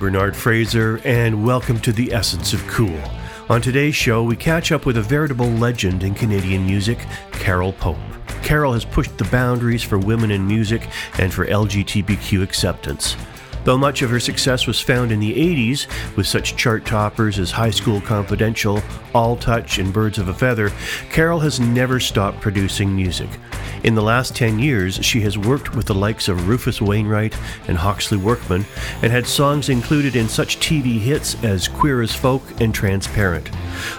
Bernard Fraser, and welcome to The Essence of Cool. On today's show, we catch up with a veritable legend in Canadian music, Carole Pope. Carole has pushed the boundaries for women in music and for LGBTQ acceptance. Though much of her success was found in the 80s, with such chart toppers as High School Confidential, All Touch, and Birds of a Feather, Carole has never stopped producing music. In the last 10 years, she has worked with the likes of Rufus Wainwright and Hawksley Workman, and had songs included in such TV hits as Queer as Folk and Transparent.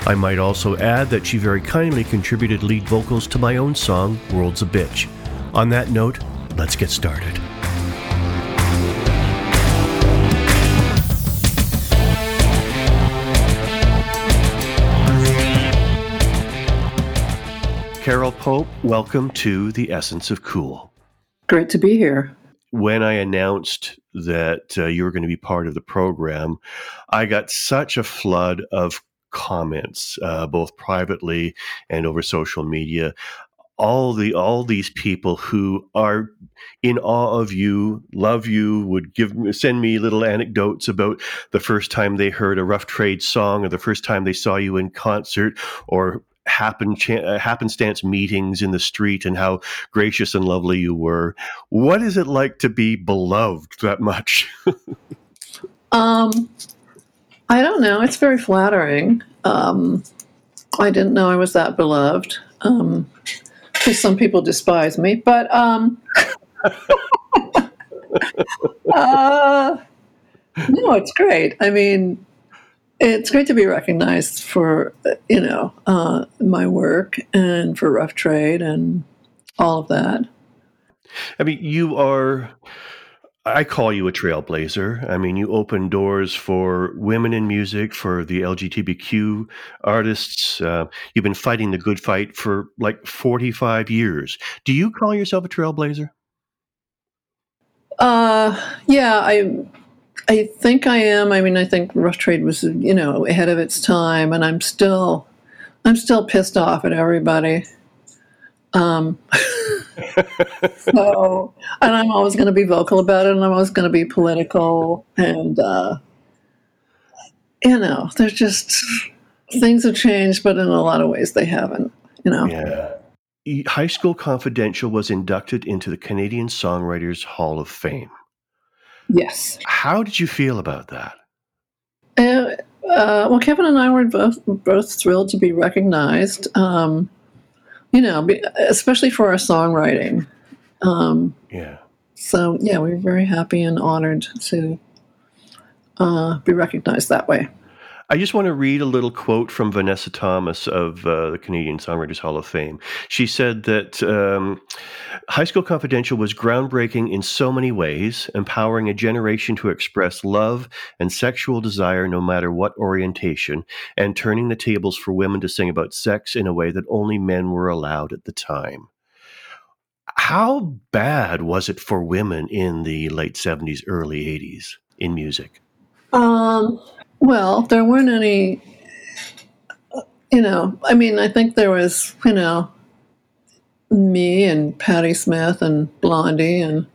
I might also add that she very kindly contributed lead vocals to my own song, World's a Bitch. On that note, let's get started. Carole Pope, welcome to The Essence of Cool. Great to be here. When I announced that uh, you were going to be part of the program, I got such a flood of comments, uh, both privately and over social media. All the all these people who are in awe of you, love you, would give send me little anecdotes about the first time they heard a Rough Trade song, or the first time they saw you in concert, or happen uh, happenstance meetings in the street and how gracious and lovely you were. What is it like to be beloved that much? um, I don't know. It's very flattering. Um, I didn't know I was that beloved. Um, some people despise me, but um, uh, no, it's great. I mean, it's great to be recognized for you know uh, my work and for rough trade and all of that. I mean you are i call you a trailblazer. I mean you open doors for women in music for the lgbtq artists. Uh, you've been fighting the good fight for like 45 years. Do you call yourself a trailblazer? Uh yeah i I think I am. I mean, I think rough trade was, you know, ahead of its time, and I'm still, I'm still pissed off at everybody. Um, so, and I'm always going to be vocal about it, and I'm always going to be political, and uh, you know, there's just things have changed, but in a lot of ways they haven't. You know. Yeah. High School Confidential was inducted into the Canadian Songwriters Hall of Fame. Yes. How did you feel about that? Uh, uh, well, Kevin and I were both both thrilled to be recognized. Um, you know, especially for our songwriting. Um, yeah. So yeah, we were very happy and honored to uh, be recognized that way. I just want to read a little quote from Vanessa Thomas of uh, the Canadian Songwriters Hall of Fame. She said that um, High School Confidential was groundbreaking in so many ways, empowering a generation to express love and sexual desire no matter what orientation, and turning the tables for women to sing about sex in a way that only men were allowed at the time. How bad was it for women in the late 70s, early 80s in music? Um, well, there weren't any, you know, I mean, I think there was, you know, me and Patti Smith and Blondie and.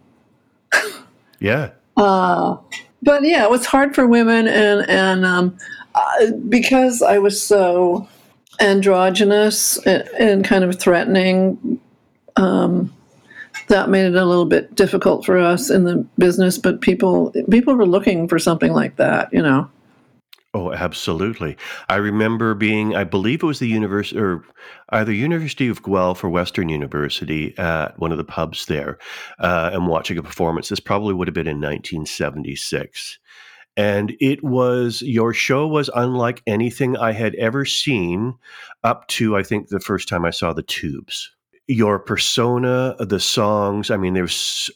yeah. Uh, but yeah, it was hard for women, and and um, uh, because I was so androgynous and, and kind of threatening, um, that made it a little bit difficult for us in the business. But people people were looking for something like that, you know. Oh, absolutely. I remember being, I believe it was the university, or either University of Guelph or Western University at one of the pubs there, uh, and watching a performance. This probably would have been in 1976. And it was, your show was unlike anything I had ever seen up to, I think, the first time I saw the tubes. Your persona, the songs, I mean, there's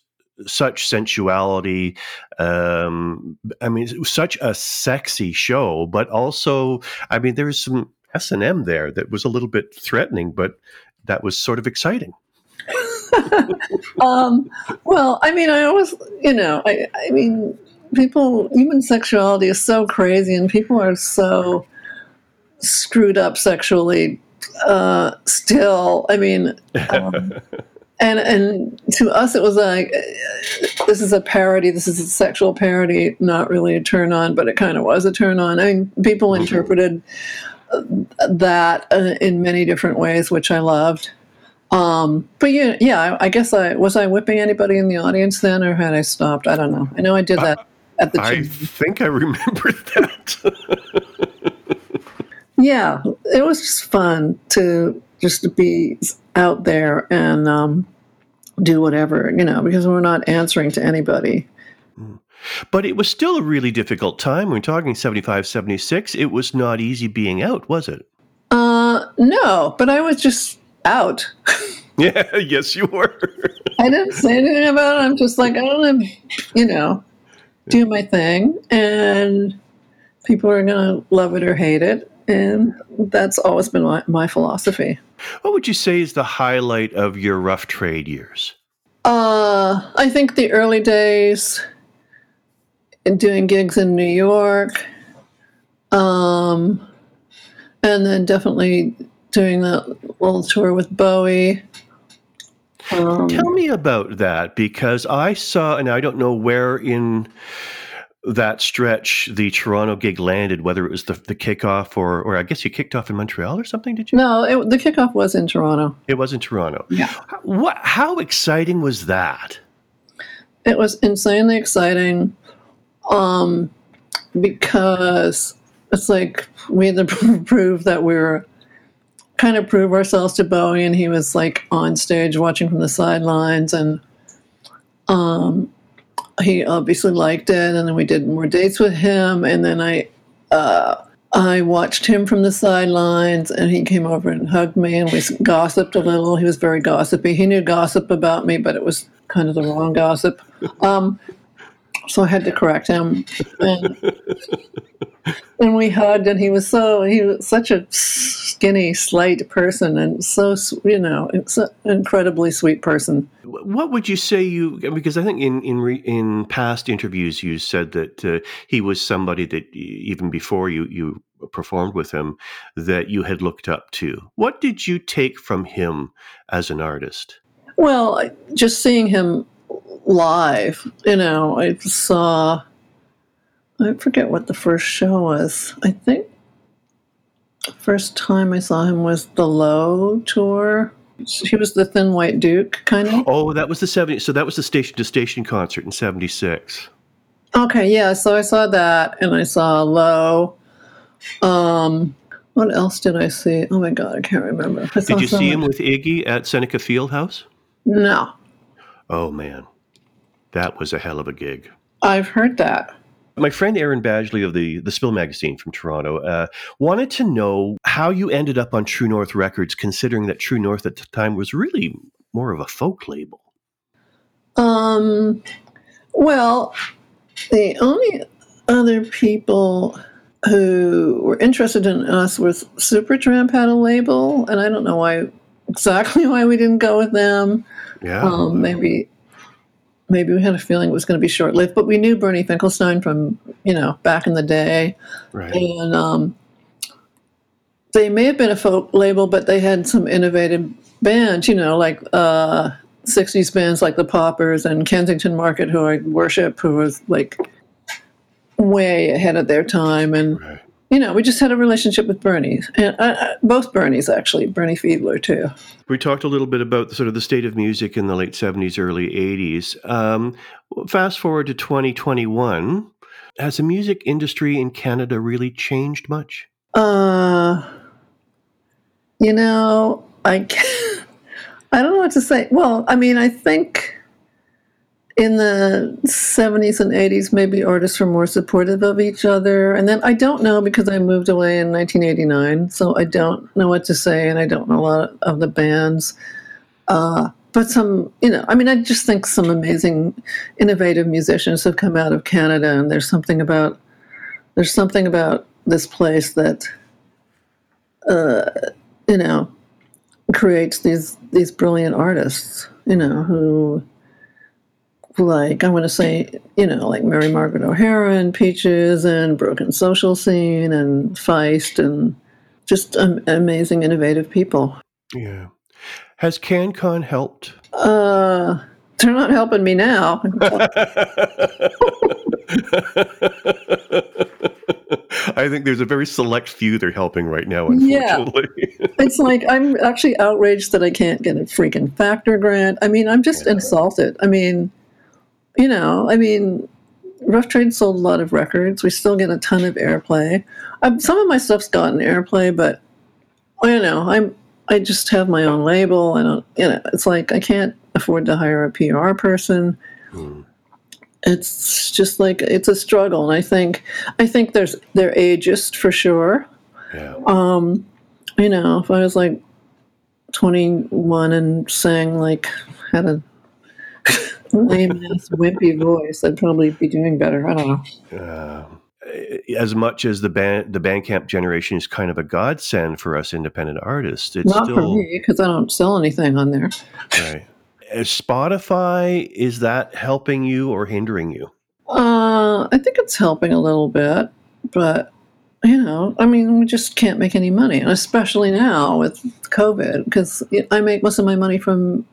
such sensuality. Um, I mean, it was such a sexy show, but also, I mean, there was some S and M there that was a little bit threatening, but that was sort of exciting. um, well, I mean, I always, you know, I, I mean, people, human sexuality is so crazy, and people are so screwed up sexually uh, still. I mean, um, and and to us it was like this is a parody this is a sexual parody not really a turn on but it kind of was a turn on. I mean people mm-hmm. interpreted that uh, in many different ways which i loved. Um, but yeah yeah I, I, guess i was i whipping anybody in the audience then or had i stopped? I don't know. I know i did that uh, at the i think i remember that. Yeah it was just fun to just to be out there and um, do whatever, you know, because we're not answering to anybody. But it was still a really difficult time. We're talking 75, 76. It was not easy being out, was it? Uh, no, but I was just out. yeah, yes, you were. I didn't say anything about it. I'm just like, I don't know, you know, do my thing. And people are going to love it or hate it. And that's always been my, my philosophy. What would you say is the highlight of your rough trade years? Uh, I think the early days in doing gigs in New York, um, and then definitely doing that little tour with Bowie. Um, Tell me about that because I saw, and I don't know where in that stretch the Toronto gig landed, whether it was the, the kickoff or, or I guess you kicked off in Montreal or something, did you? No, it, the kickoff was in Toronto. It was in Toronto. Yeah. What? How exciting was that? It was insanely exciting, um, because it's like we had to prove that we were kind of prove ourselves to Bowie, and he was like on stage watching from the sidelines, and um, he obviously liked it, and then we did more dates with him, and then I. Uh, I watched him from the sidelines, and he came over and hugged me, and we gossiped a little. He was very gossipy. He knew gossip about me, but it was kind of the wrong gossip. Um, so I had to correct him. And, and we hugged, and he was so he was such a skinny, slight person, and so you know, it's an incredibly sweet person. What would you say you? Because I think in in re, in past interviews you said that uh, he was somebody that even before you you performed with him that you had looked up to. What did you take from him as an artist? Well, just seeing him live, you know, I saw. I forget what the first show was. I think first time I saw him was the Low tour. He was the Thin White Duke, kind of. Oh, that was the 70s. So that was the station to station concert in 76. Okay, yeah. So I saw that and I saw Low. Um, what else did I see? Oh my God, I can't remember. I did you see him with Iggy at Seneca Fieldhouse? No. Oh, man. That was a hell of a gig. I've heard that. My friend Aaron Badgley of the, the Spill magazine from Toronto uh, wanted to know how you ended up on True North Records, considering that True North at the time was really more of a folk label. Um, well, the only other people who were interested in us was Supertramp had a label, and I don't know why exactly why we didn't go with them. Yeah, um, maybe maybe we had a feeling it was going to be short lived, but we knew Bernie Finkelstein from you know back in the day, right. and um, they may have been a folk label, but they had some innovative bands, you know, like uh, '60s bands like the Paupers and Kensington Market, who I worship, who was like way ahead of their time, and. Right you know, we just had a relationship with Bernie, and uh, uh, both Bernies actually, Bernie Fiedler too. We talked a little bit about sort of the state of music in the late seventies, early eighties. Um, fast forward to twenty twenty one, has the music industry in Canada really changed much? Uh, you know, I I don't know what to say. Well, I mean, I think in the 70s and 80s, maybe artists were more supportive of each other. And then I don't know because I moved away in 1989, so I don't know what to say, and I don't know a lot of the bands. Uh, but some, you know, I mean, I just think some amazing, innovative musicians have come out of Canada, and there's something about there's something about this place that, uh, you know, creates these these brilliant artists, you know, who like I want to say, you know, like Mary Margaret O'Hara and Peaches and Broken Social Scene and Feist and just um, amazing, innovative people. Yeah. Has CanCon helped? Uh, they're not helping me now. I think there's a very select few they're helping right now, unfortunately. Yeah. it's like I'm actually outraged that I can't get a freaking FACTOR grant. I mean, I'm just yeah. insulted. I mean, you know, I mean, Rough Trade sold a lot of records. We still get a ton of airplay. I'm, some of my stuff's gotten airplay, but you know, I'm I just have my own label. I don't, you know, it's like I can't afford to hire a PR person. Mm it's just like it's a struggle and i think i think there's they're ageist for sure yeah. um you know if i was like 21 and sang like had a lame ass wimpy voice i'd probably be doing better i don't know. Uh, as much as the band the bandcamp generation is kind of a godsend for us independent artists it's not still, for me because i don't sell anything on there. Right. Spotify is that helping you or hindering you? Uh, I think it's helping a little bit, but you know, I mean, we just can't make any money, and especially now with COVID, because I make most of my money from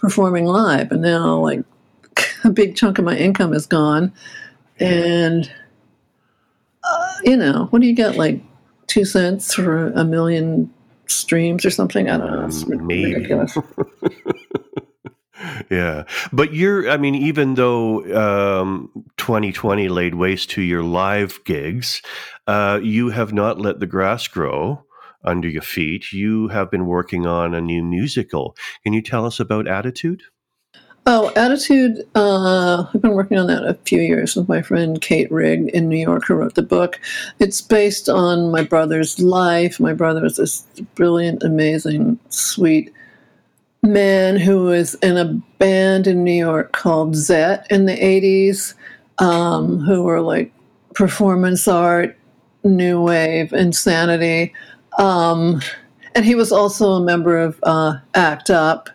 performing live, and now like a big chunk of my income is gone, and uh, you know, what do you get like two cents for a million streams or something? I don't know. It's Maybe. yeah but you're i mean even though um, 2020 laid waste to your live gigs uh, you have not let the grass grow under your feet you have been working on a new musical. Can you tell us about attitude? Oh attitude uh, i've been working on that a few years with my friend kate rigg in new york who wrote the book. It's based on my brother's life. My brother is this brilliant amazing sweet man who was in a band in New York called Zet in the 80s, um, who were like performance art, new wave, insanity. Um, and he was also a member of uh, ACT UP.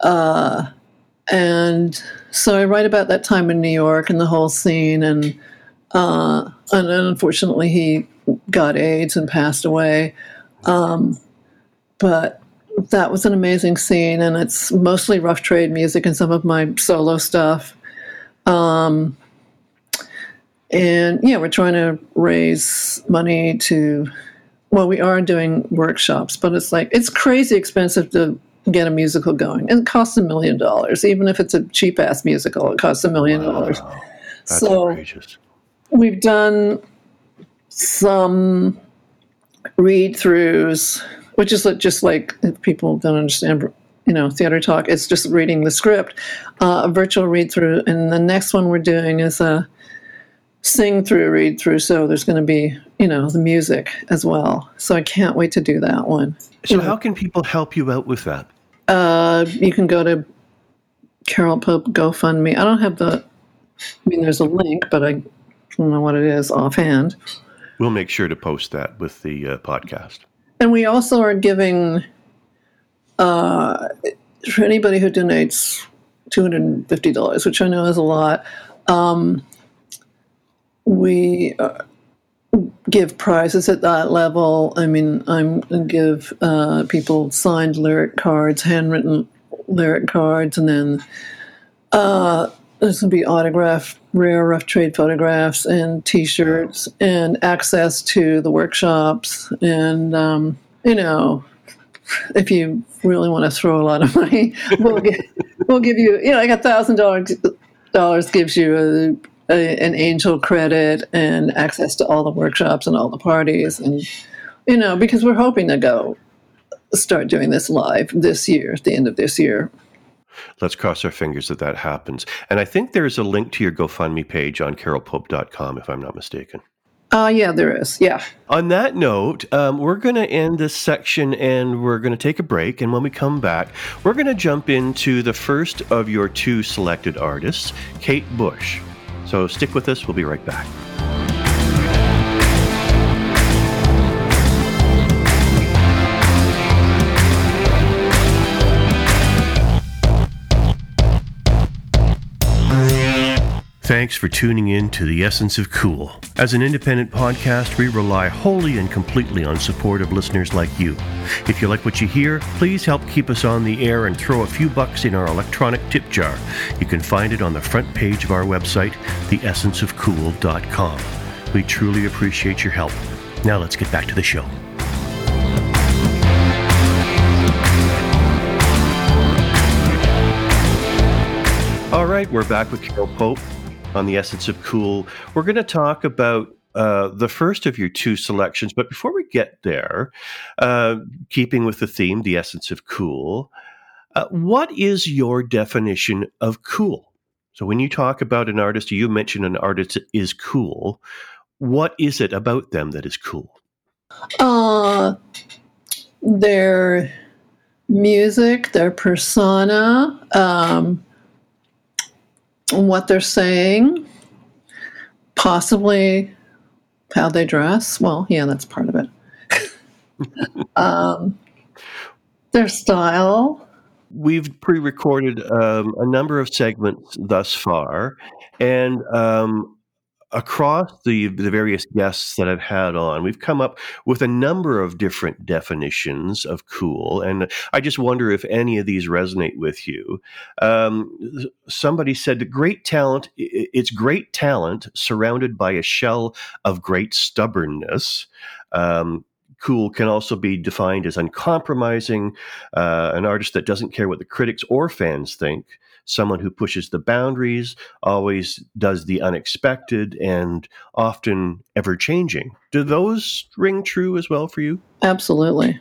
Uh, and so I write about that time in New York and the whole scene. And, uh, and unfortunately, he got AIDS and passed away. Um, but that was an amazing scene, and it's mostly rough trade music and some of my solo stuff. Um, and yeah, we're trying to raise money to. Well, we are doing workshops, but it's like it's crazy expensive to get a musical going, and it costs a million dollars. Even if it's a cheap ass musical, it costs a million dollars. so outrageous. we've done some read throughs which is just like if people don't understand you know theater talk it's just reading the script uh, a virtual read through and the next one we're doing is a sing through read through so there's going to be you know the music as well. So i can't wait to do that one. So you how know, can people help you out with that? Uh, you can go to carole pope gofundme. I don't have the i mean there's a link but i don't know what it is offhand. We'll make sure to post that with the uh, podcast. And we also are giving uh, for anybody who donates $250, which I know is a lot, um, we uh, give prizes at that level. I mean, I'm give uh, people signed lyric cards, handwritten lyric cards, and then uh, there's to be autographed rare rough trade photographs and T-shirts and access to the workshops and um, you know if you really want to throw a lot of money we'll, give, we'll give you you know like a thousand dollars gives you a, a, an angel credit and access to all the workshops and all the parties and you know because we're hoping to go start doing this live this year at the end of this year Let's cross our fingers that that happens. And I think there's a link to your GoFundMe page on carolepope.com, if I'm not mistaken. Uh, yeah, there is. Yeah. On that note, um, we're going to end this section and we're going to take a break. And when we come back, we're going to jump into the first of your two selected artists, Kate Bush. So stick with us. We'll be right back. Thanks for tuning in to The Essence of Cool. As an independent podcast, we rely wholly and completely on support of listeners like you. If you like what you hear, please help keep us on the air and throw a few bucks in our electronic tip jar. You can find it on the front page of our website, theessenceofcool.com. We truly appreciate your help. Now let's get back to the show. All right, we're back with Carole Pope on the Essence of Cool. We're going to talk about uh, the first of your two selections, but before we get there, uh, keeping with the theme, the Essence of Cool, uh, what is your definition of cool? So when you talk about an artist, you mention an artist is cool. What is it about them that is cool? Uh, their music, their persona, um, what they're saying, possibly how they dress. Well, yeah, that's part of it. um, their style. We've pre recorded um, a number of segments thus far, and um, across the the various guests that I've had on, we've come up with a number of different definitions of cool, and I just wonder if any of these resonate with you. Um, somebody said, "Great talent. It's great talent surrounded by a shell of great stubbornness." Um, cool can also be defined as uncompromising, uh, an artist that doesn't care what the critics or fans think, someone who pushes the boundaries, always does the unexpected, and often ever changing. Do those ring true as well for you? Absolutely.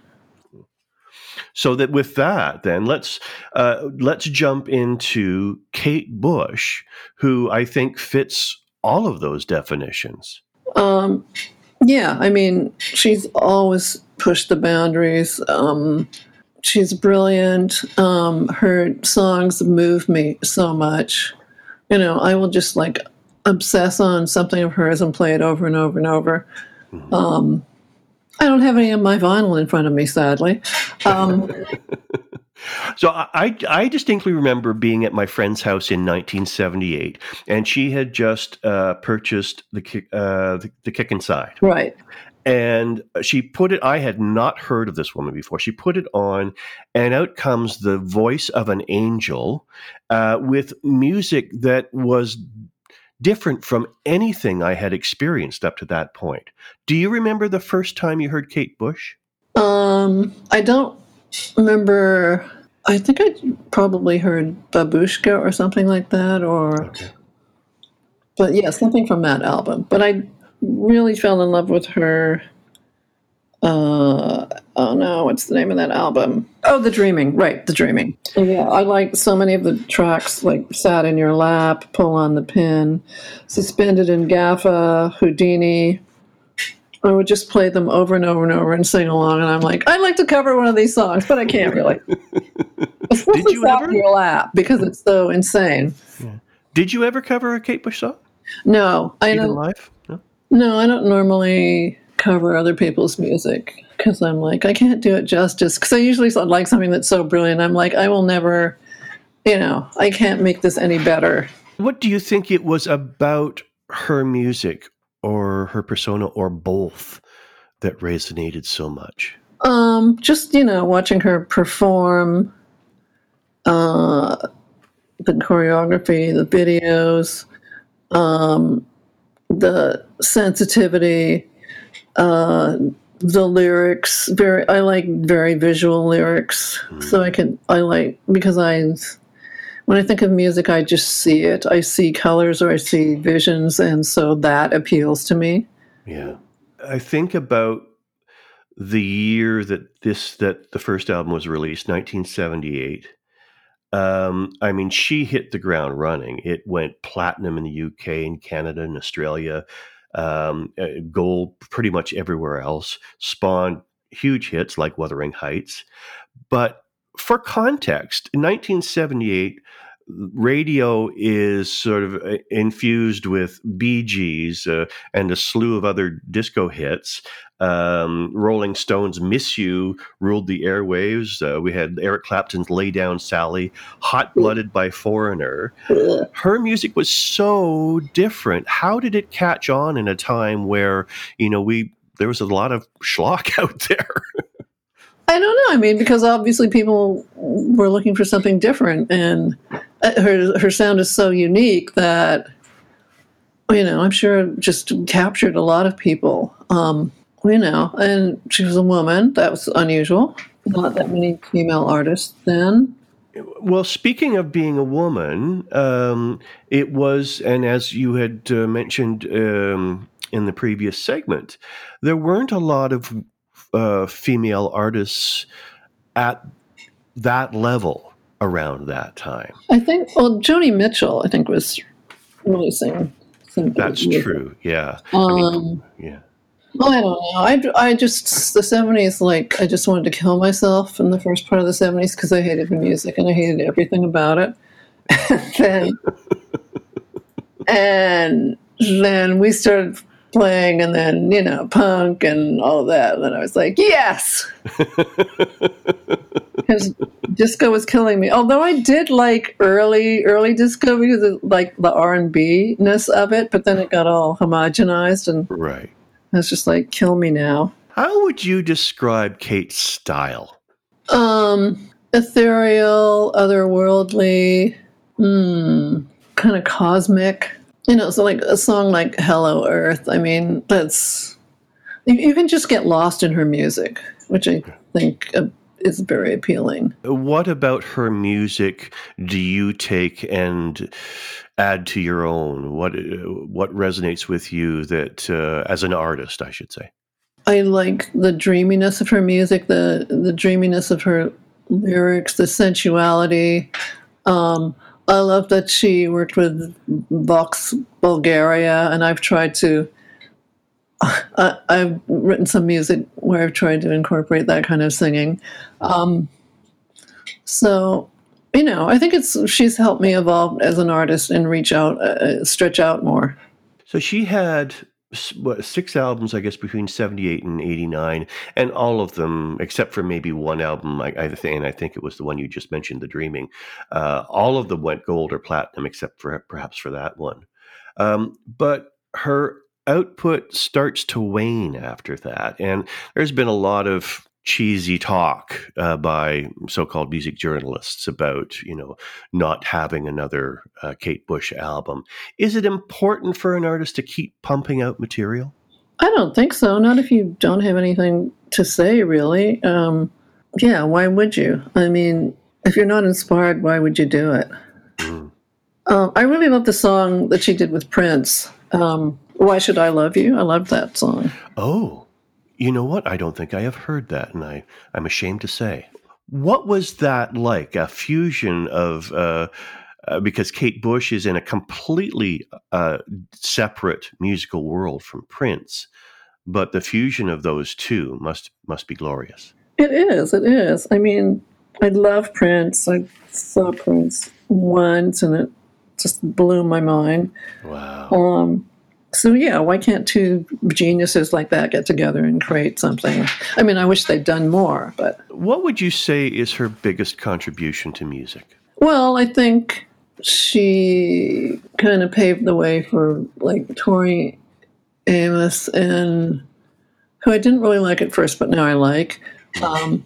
So that with that, then let's uh, let's jump into Kate Bush, who I think fits all of those definitions. Um, yeah, I mean, she's always pushed the boundaries. Um, she's brilliant. Um, her songs move me so much. You know, I will just like obsess on something of hers and play it over and over and over. Mm-hmm. Um, I don't have any of my vinyl in front of me, sadly. Um, so I, I distinctly remember being at my friend's house in 1978, and she had just uh, purchased the, uh, the the Kick Inside, right? And she put it i had not heard of this woman before. She put it on and out comes the voice of an angel uh, with music that was different from anything i had experienced up to that point. Do you remember the first time you heard kate bush? Um i don't remember. I think i probably heard Babooshka or something like that or okay. but yeah something from that album. But i really fell in love with her. Uh, oh no, what's the name of that album? Oh, The Dreaming, right, The Dreaming. Yeah, I like so many of the tracks, like Sat in Your Lap, Pull on the Pin, Suspended in Gaffa, Houdini. I would just play them over and over and over and sing along, and I'm like, I'd like to cover one of these songs, but I can't really. Did you ever? In your lap because it's so insane. Yeah. Did you ever cover a Kate Bush song? No, I Even live. No, I don't normally cover other people's music because I'm like, I can't do it justice. Because I usually like something that's so brilliant. I'm like, I will never, you know, I can't make this any better. What do you think it was about her music or her persona or both that resonated so much? Um, just, you know, watching her perform, uh, the choreography, the videos, um, the sensitivity, uh, the lyrics. Very, I like very visual lyrics, mm. so I can I like because I when I think of music, I just see it. I see colors or I see visions, and so that appeals to me. Yeah, I think about the year that this that the first album was released, 1978 um, I mean, she hit the ground running. It went platinum in the UK and Canada and Australia, um, uh, gold pretty much everywhere else, spawned huge hits like Wuthering Heights. But for context, in 1978, radio is sort of uh, infused with Bee Gees uh, and a slew of other disco hits. Um, Rolling Stones' "Miss You" ruled the airwaves. Uh, we had Eric Clapton's "Lay Down Sally," "Hot Blooded" by Foreigner. Her music was so different. How did it catch on in a time where you know we there was a lot of schlock out there? I don't know. I mean, because obviously people were looking for something different, and her her sound is so unique that you know I'm sure just captured a lot of people. Um, you know, and she was a woman. That was unusual. Not that many female artists then. Well, speaking of being a woman, um, it was, and as you had uh, mentioned um, in the previous segment, there weren't a lot of uh, female artists at that level around that time. I think, well, Joni Mitchell, I think, was releasing some. That's true. Yeah. Um, I mean, yeah. I don't know. I, I just, the 70s, like, I just wanted to kill myself in the first part of the 70s because I hated the music and I hated everything about it. and then, and then we started playing and then, you know, punk and all of that. And then I was like, yes! Because disco was killing me. Although I did like early, early disco because of like the R&B-ness of it, but then it got all homogenized and right. I was just like, kill me now. How would you describe Kate's style? Um, ethereal, otherworldly, mm, kind of cosmic you know, so like a song like Hello Earth, I mean, that's, you, you can just get lost in her music, which I think uh, is very appealing. What about her music do you take and add to your own? What, what resonates with you that, uh, as an artist, I should say? I like the dreaminess of her music, the, the dreaminess of her lyrics, the sensuality. Um, I love that she worked with Vox Bulgaria, and I've tried to. I, have written some music where I've tried to incorporate that kind of singing. Um, so, you know, I think it's she's helped me evolve as an artist and reach out, uh, stretch out more. So she had what, six albums, I guess, between 78 and 89, and all of them, except for maybe one album, I, I think, and I think it was the one you just mentioned, The Dreaming, uh, all of them went gold or platinum, except for perhaps for that one. Um, but her output starts to wane after that, and there's been a lot of cheesy talk uh, by so-called music journalists about you know not having another uh, Kate Bush album. Is it important for an artist to keep pumping out material? I don't think so. Not if you don't have anything to say, really. Um, yeah, why would you? I mean, if you're not inspired, why would you do it? Mm. Uh, I really love the song that she did with Prince. Um, why should I love you? I love that song. Oh, you know what? I don't think I have heard that, and I, I'm ashamed to say. What was that like? A fusion of, uh, uh, because Kate Bush is in a completely uh, separate musical world from Prince, but the fusion of those two must must be glorious. It is. It is. I mean, I love Prince. I saw Prince once, and it just blew my mind. Wow. Um, so yeah, why can't two geniuses like that get together and create something? I mean, I wish they'd done more, but what would you say is her biggest contribution to music? Well, I think she kind of paved the way for like Tori Amos and who I didn't really like at first, but now I like. Um,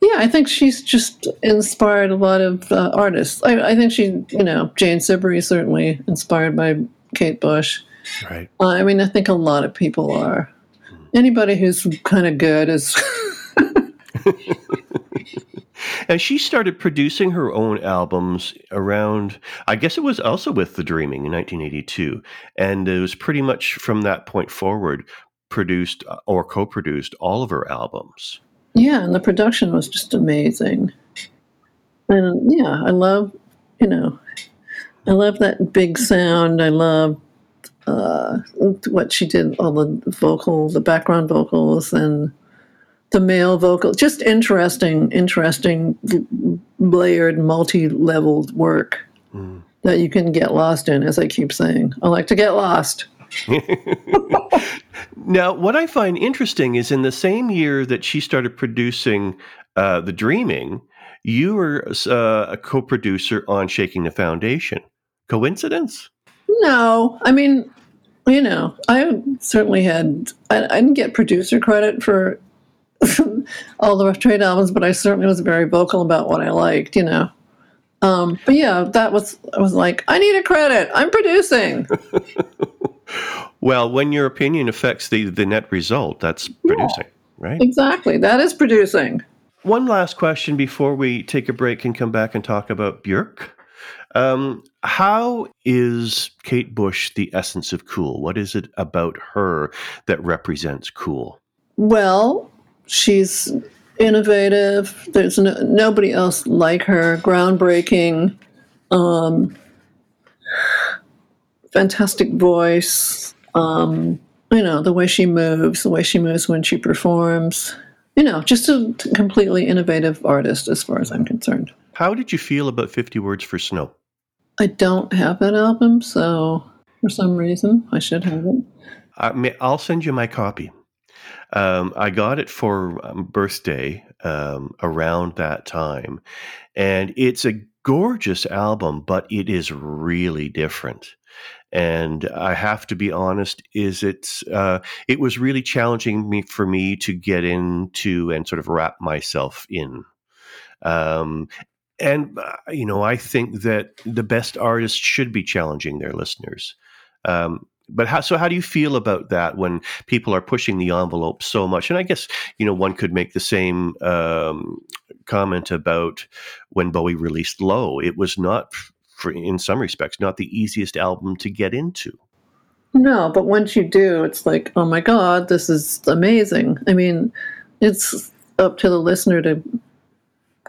yeah, I think she's just inspired a lot of uh, artists. I, I, think she, you know, Jane Siberry certainly inspired by Kate Bush. Right. Uh, I mean, I think a lot of people are. Anybody who's kind of good is. and she started producing her own albums around, I guess it was also with The Dreaming in 1982. And it was pretty much from that point forward produced uh, or co produced all of her albums. Yeah, and the production was just amazing. And yeah, I love, you know, I love that big sound. I love uh, what she did, all the vocal, the background vocals, and the male vocal. Just interesting, interesting, layered, multi-leveled work. that you can get lost in, as I keep saying. I like to get lost. now, what I find interesting is in the same year that she started producing uh, The Dreaming, you were uh, a co producer on Shaking the Foundation. Coincidence? No. I mean, you know, I certainly had, I, I didn't get producer credit for all the Rough Trade albums, but I certainly was very vocal about what I liked, you know. Um, but yeah, that was I was like, I need a credit. I'm producing. well, when your opinion affects the the net result, that's producing, yeah, right? Exactly. That is producing. One last question before we take a break and come back and talk about Björk. Um, how is Kate Bush the essence of cool? What is it about her that represents cool? Well, she's innovative. There's no, nobody else like her. Groundbreaking, um, fantastic voice. Um, you know the way she moves, the way she moves when she performs. You know, just a completely innovative artist, as far as I'm concerned. How did you feel about Fifty Words for Snow? I don't have that album, so for some reason I should have it. I I'll send you my copy. Um, I got it for um, birthday um, around that time, and it's a gorgeous album, but it is really different. And I have to be honest, is it? Uh, it was really challenging me for me to get into and sort of wrap myself in. Um, and uh, you know, I think that the best artists should be challenging their listeners. Um, but how so how do you feel about that when people are pushing the envelope so much? And i guess you know one could make the same um, comment about when bowie released low. It was not for, in some respects not the easiest album to get into. No but once you do it's like oh my god this is amazing. I mean it's up to the listener to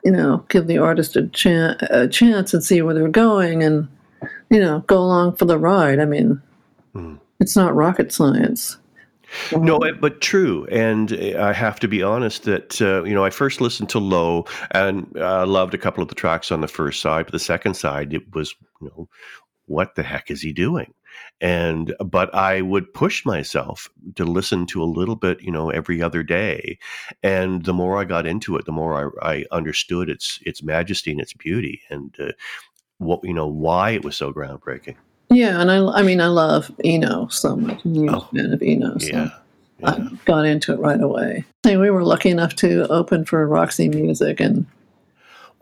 you know give the artist a, chan- a chance and see where they're going and you know go along for the ride i mean Mm. It's not rocket science. No, but true. And I have to be honest that, uh, you know, I first listened to Low and I uh, loved a couple of the tracks on the first side, but the second side, it was, you know, what the heck is he doing? And, but I would push myself to listen to a little bit, you know, every other day. And the more I got into it, the more I, I understood its, its majesty and its beauty and, uh, what, you know, why it was so groundbreaking. Yeah, and I, I mean, I love Eno so much. I'm a huge oh, fan of Eno. So yeah, yeah. I got into it right away. And we were lucky enough to open for Roxy Music and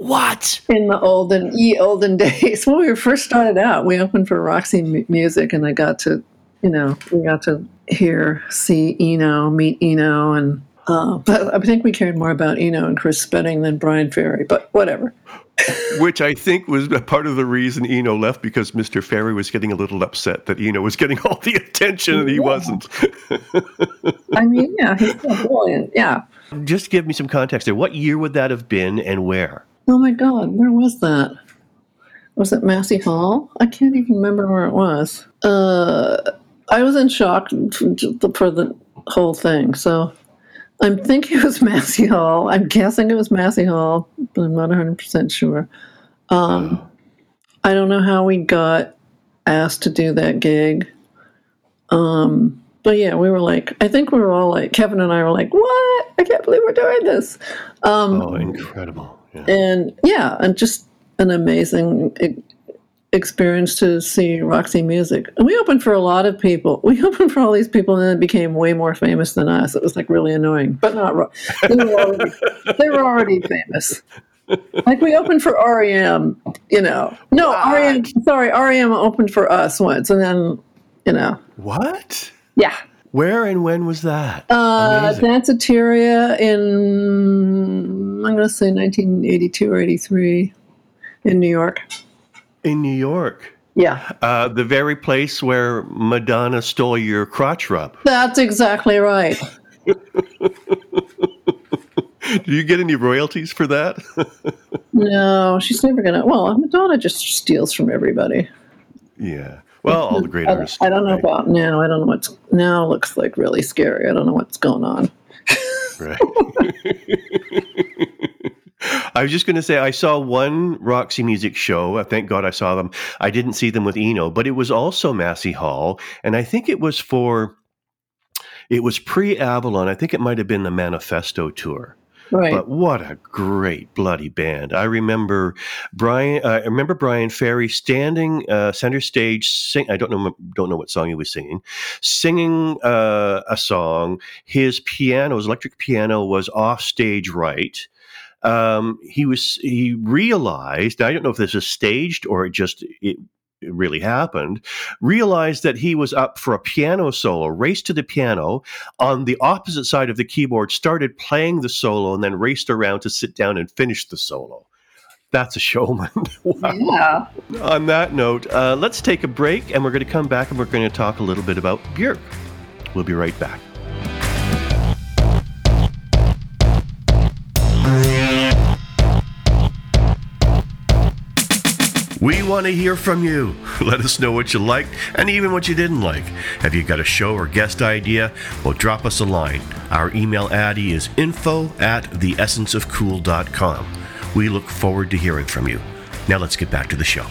what in the olden e olden days when we first started out, we opened for Roxy M- Music, and I got to, you know, we got to hear, see Eno, meet Eno, and uh, but I think we cared more about Eno and Chris Spedding than Bryan Ferry. But whatever. Which I think was part of the reason Eno left because Mr. Ferry was getting a little upset that Eno was getting all the attention and he yeah. wasn't. I mean, yeah, he's so brilliant. Yeah. Just give me some context there. What year would that have been and where? Oh my God, where was that? Was it Massey Hall? I can't even remember where it was. Uh, I was in shock for the whole thing. So I'm thinking it was Massey Hall. I'm guessing it was Massey Hall, but I'm not 100% sure. Um, I don't know how we got asked to do that gig. Um, but yeah, we were like, I think we were all like, Kevin and I were like, what? I can't believe we're doing this. Um, oh, incredible. Yeah. And yeah, and just an amazing experience to see Roxy Music. And we opened for a lot of people. We opened for all these people, and then it became way more famous than us. It was like really annoying, but not. They were already, they were already famous. Like we opened for REM, you know. No, what? REM. Sorry, REM opened for us once, and then, you know. What? Yeah. Where and when was that? Uh, Danceteria in I'm going to say 1982 or 83 in New York in New York. Yeah. Uh, the very place where Madonna stole your crotch rub. That's exactly right. Do you get any royalties for that? no, she's never going to. Well, Madonna just steals from everybody. Yeah. Well, all the great I, artists. I don't know right? about now. I don't know what's now looks like really scary. I don't know what's going on. right. I was just going to say I saw one Roxy Music show. Uh, thank God I saw them. I didn't see them with Eno, but it was also Massey Hall, and I think it was for. It was pre Avalon. I think it might have been the Manifesto tour. Right. But what a great bloody band! I remember Bryan. Uh, I remember Bryan Ferry standing uh, center stage. Sing. I don't know. Don't know what song he was singing. Singing uh, a song. His piano, his electric piano, was off stage right. Um, he was. He realized. I don't know if this is staged or just it really happened, realized that he was up for a piano solo, raced to the piano on the opposite side of the keyboard, started playing the solo, and then raced around to sit down and finish the solo. That's a showman. wow. Yeah. On that note, uh, let's take a break and we're going to come back and we're going to talk a little bit about Björk. We'll be right back. We want to hear from you. Let us know what you liked and even what you didn't like. Have you got a show or guest idea? Well, drop us a line. Our email addy is info at theessenceofcool.com. We look forward to hearing from you. Now let's get back to the show.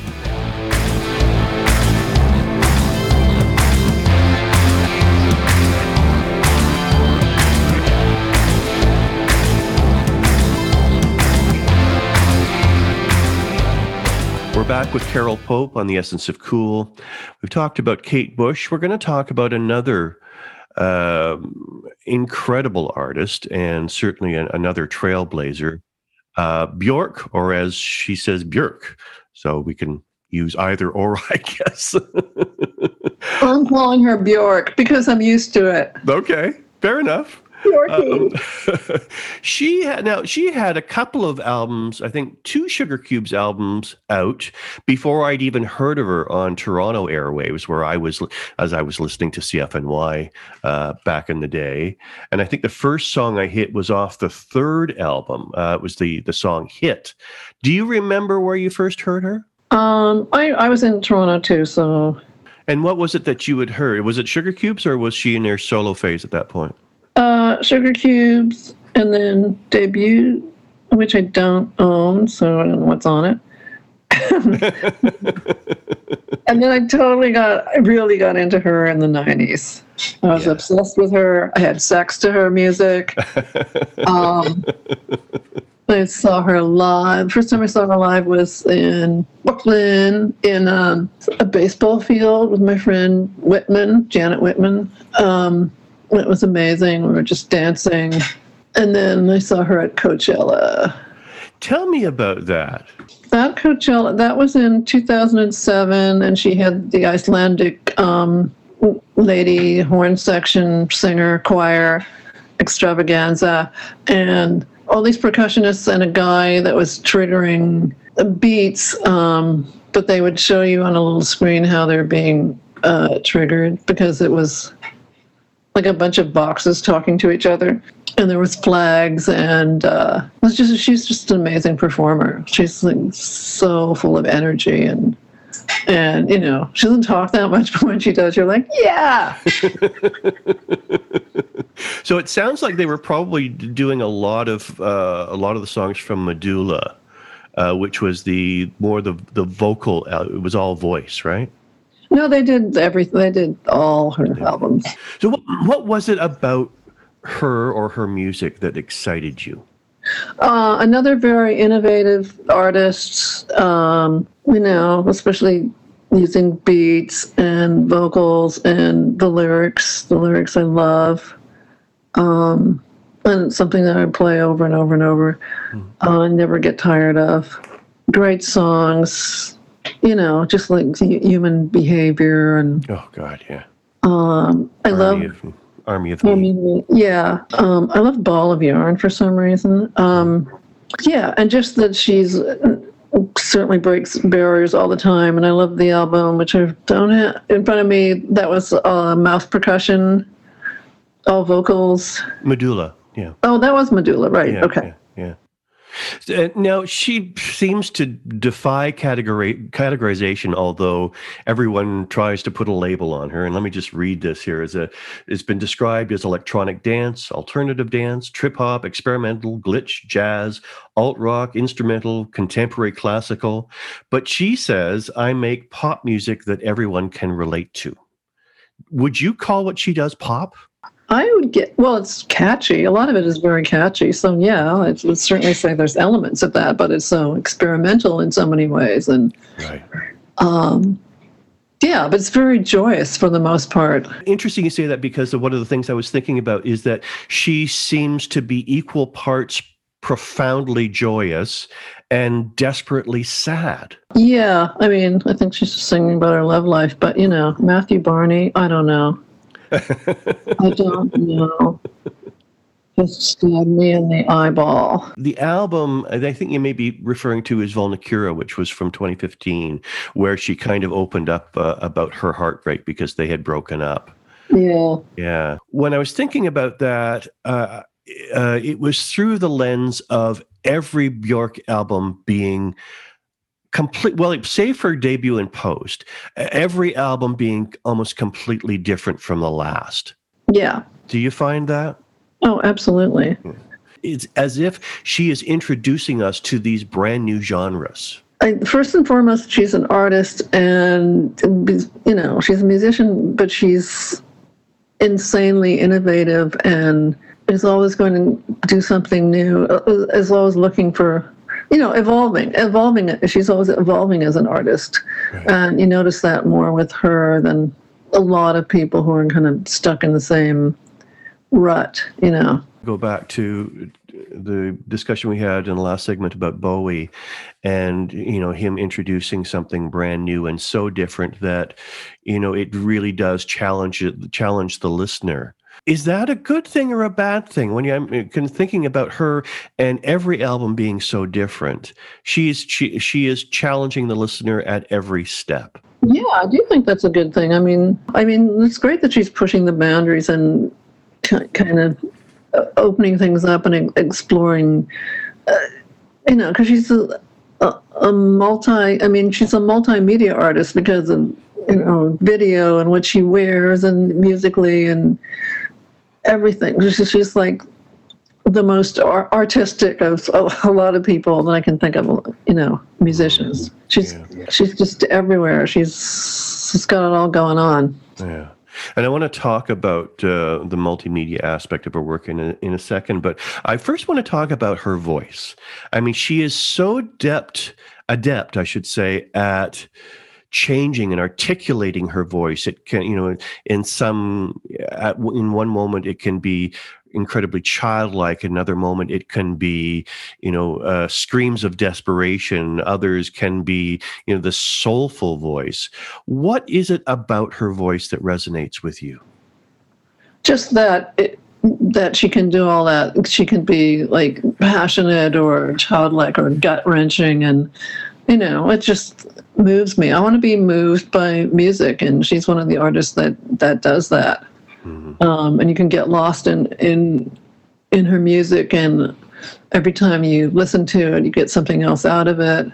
We're back with Carole Pope on the Essence of Cool. We've talked about Kate Bush. We're going to talk about another um, incredible artist and certainly an, another trailblazer, uh, Bjork, or as she says, Björk. So we can use either or, I guess. I'm calling her Bjork because I'm used to it. okay, fair enough. Um, she had now she had a couple of albums, I think two Sugarcubes albums out before I'd even heard of her on Toronto airwaves, where I was as I was listening to CFNY uh, back in the day. And I think the first song I hit was off the third album. Uh, it was the the song "Hit." Do you remember where you first heard her? um, I, I was in Toronto too, so And what was it that you had heard? Was it Sugarcubes, or was she in her solo phase at that point? Uh, Sugarcubes and then Debut, which I don't own, so I don't know what's on it. and then I totally got, I really got into her in the 90s. I was Yeah. obsessed with her. I had sex to her music. Um, I saw her live. First time I saw her live was in Brooklyn in um, a baseball field with my friend Whitman, Janet Whitman. Um, it was amazing. We were just dancing. And then I saw her at Coachella. Tell me about that. That Coachella, that was in 2007, and she had the Icelandic um, lady horn section, singer, choir extravaganza, and all these percussionists and a guy that was triggering beats, um, but they would show you on a little screen how they're being uh, triggered because it was like a bunch of boxes talking to each other and there was flags and uh was just she's just an amazing performer she's like so full of energy and and you know she doesn't talk that much but when she does you're like yeah So it sounds like they were probably doing a lot of uh, a lot of the songs from Medulla, uh, which was the more the the vocal. Uh, it was all voice, right? No they did everything they did all her albums. So what what was it about her or her music that excited you? uh, another very innovative artist um you know especially using beats and vocals and the lyrics the lyrics i love um and something that i play over and over and over uh, I never get tired of. Great songs you know just like human behavior and Oh God, yeah. um i love Army of, Army of mean, yeah, um, I love Ball of Yarn for some reason. Um, yeah, and just that she's certainly breaks barriers all the time. And I love the album, which I don't have in front of me. That was uh, mouth percussion, all vocals. Medulla. Yeah. Oh, that was Medulla, right? Yeah. okay. Yeah. yeah. Uh, now she seems to defy categorization, although everyone tries to put a label on her. And let me just read this here: as a it's been described as electronic dance, alternative dance, trip hop, experimental, glitch, jazz, alt rock, instrumental, contemporary, classical. But she says, "I make pop music that everyone can relate to." Would you call what she does pop? I would get well. It's catchy. A lot of it is very catchy. So yeah, I would certainly say there's elements of that, but it's so experimental in so many ways, and right. Um, yeah, but it's very joyous for the most part. Interesting you say that because one of the things I was thinking about is that she seems to be equal parts profoundly joyous and desperately sad. Yeah, I mean, I think she's singing about her love life, but you know, Matthew Barney, I don't know. I don't know. Just stabbed me in the eyeball. The album, I think you may be referring to is Vulnicura, which was from 2015, where she kind of opened up uh, about her heartbreak because they had broken up. Yeah. Yeah. When I was thinking about that, uh, uh, it was through the lens of every Bjork album being complete well save for debut and post every album being almost completely different from the last. Yeah. Do you find that? Oh absolutely. It's as if she is introducing us to these brand new genres. I, first and foremost she's an artist and you know she's a musician but she's insanely innovative and is always going to do something new as well as looking for you know, evolving, evolving. She's always evolving as an artist, right. and you notice that more with her than a lot of people who are kind of stuck in the same rut. You know. Go back to the discussion we had in the last segment about Bowie, and you know him introducing something brand new and so different that you know it really does challenge it, challenge the listener is that a good thing or a bad thing? When I'm uh, thinking about her and every album being so different, she's she she is challenging the listener at every step. Yeah, I do think that's a good thing. I mean, I mean, it's great that she's pushing the boundaries and kind of uh, opening things up and exploring. Uh, you know, because she's a, a, a multi. I mean, she's a multimedia artist because of you know video and what she wears and musically and everything. She's just like the most artistic of a lot of people that I can think of. You know, musicians. She's yeah. she's just everywhere. She's she's got it all going on. Yeah. And I want to talk about uh, the multimedia aspect of her work in a, in a second, but I first want to talk about her voice. I mean, she is so adept, adept, I should say, at changing and articulating her voice. It can, you know, in some, at, in one moment, it can be incredibly childlike. Another moment, it can be, you know, uh, screams of desperation. Others can be, you know, the soulful voice. What is it about her voice that resonates with you? Just that it, that she can do all that. She can be like passionate or childlike or gut wrenching, and you know, it just moves me. I want to be moved by music, and she's one of the artists that that does that. Mm-hmm. Um, and you can get lost in in in her music, and every time you listen to it, you get something else out of it.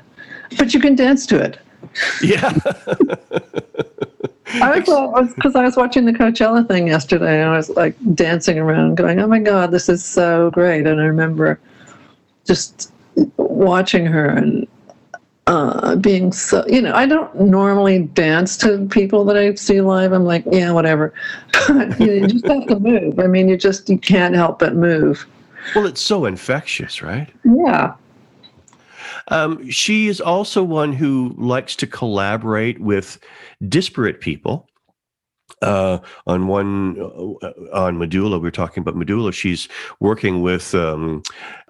But you can dance to it. Yeah. I was because I was watching the Coachella thing yesterday, and I was like dancing around, going, "Oh my God, this is so great!" And I remember just watching her and uh, being so, you know, I don't normally dance to people that I see live. I'm like, yeah, whatever. But you, just have to move. I mean, you just you can't help but move. Well, it's so infectious, right? Yeah. Um, she is also one who likes to collaborate with disparate people. Uh, on one, uh, on Medulla, we are talking about Medulla. She's working with um,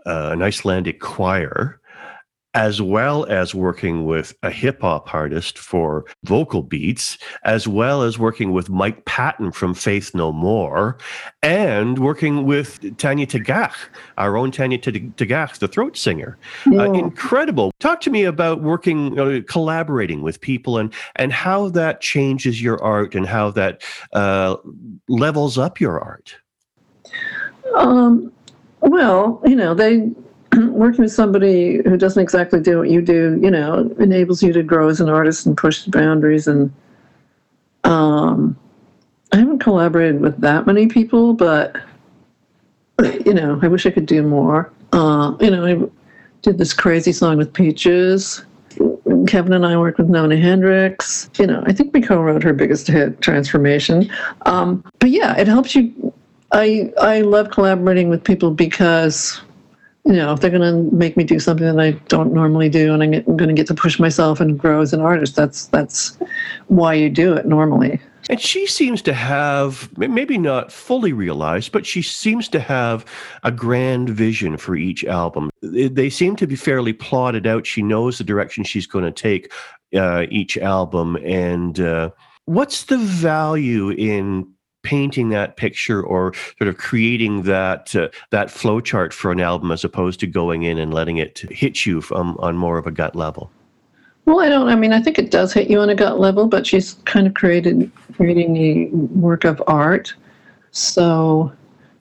uh, an Icelandic choir as well as working with a hip hop artist for vocal beats, as well as working with Mike Patton from Faith No More, and working with Tanya Tagaq, our own Tanya Tagaq, the throat singer. Uh, yeah. Uh, incredible. Talk to me about working, uh, collaborating with people, and and how that changes your art, and how that uh, levels up your art. Um, well, you know, they working with somebody who doesn't exactly do what you do, you know, enables you to grow as an artist and push the boundaries. And um, I haven't collaborated with that many people, but you know, I wish I could do more. Uh, you know, I did this crazy song with Peaches. Kevin and I worked with Nona Hendryx. You know, I think we co-wrote her biggest hit, Transformation. Um, but yeah, it helps you. I I love collaborating with people because you know, if they're going to make me do something that I don't normally do, and I'm going to get to push myself and grow as an artist, that's that's why you do it normally. And she seems to have, maybe not fully realized, but she seems to have a grand vision for each album. They seem to be fairly plotted out. She knows the direction she's going to take uh, each album. And uh, what's the value in painting that picture or sort of creating that uh, that flow chart for an album as opposed to going in and letting it hit you from, on more of a gut level? Well, I don't. I mean, I think it does hit you on a gut level, but she's kind of created creating a work of art so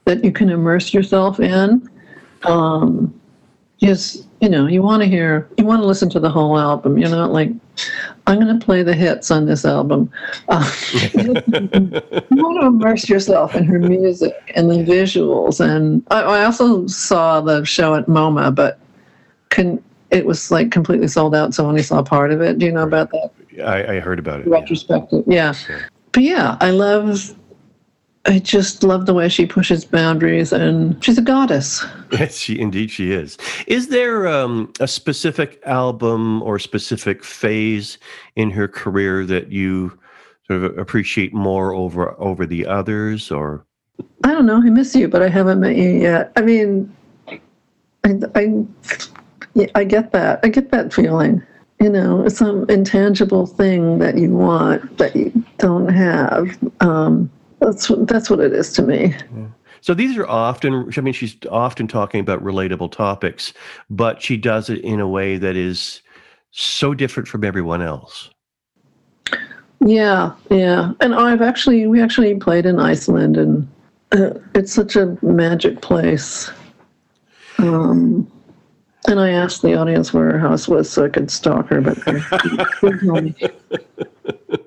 that you can immerse yourself in. Um, just you know, you want to hear, you want to listen to the whole album. You're not like, I'm going to play the hits on this album. Uh, you want to immerse yourself in her music and the visuals. And I, I also saw the show at MoMA, but can, it was like completely sold out, so I only saw part of it. Do you know about that? I, I heard about it. Retrospective, yeah. yeah. But yeah, I love I just love the way she pushes boundaries, and she's a goddess. Yes, she indeed she is. Is there um, a specific album or specific phase in her career that you sort of appreciate more over over the others, or? I don't know. I miss you, but I haven't met you yet. I mean, I, I, I get that. I get that feeling. You know, some intangible thing that you want that you don't have. Um, that's what, that's what it is to me. Yeah. So these are often, I mean, she's often talking about relatable topics, but she does it in a way that is so different from everyone else. Yeah, yeah. And I've actually, we actually played in Iceland, and uh, it's such a magic place. Um, and I asked the audience where her house was so I could stalk her, but they,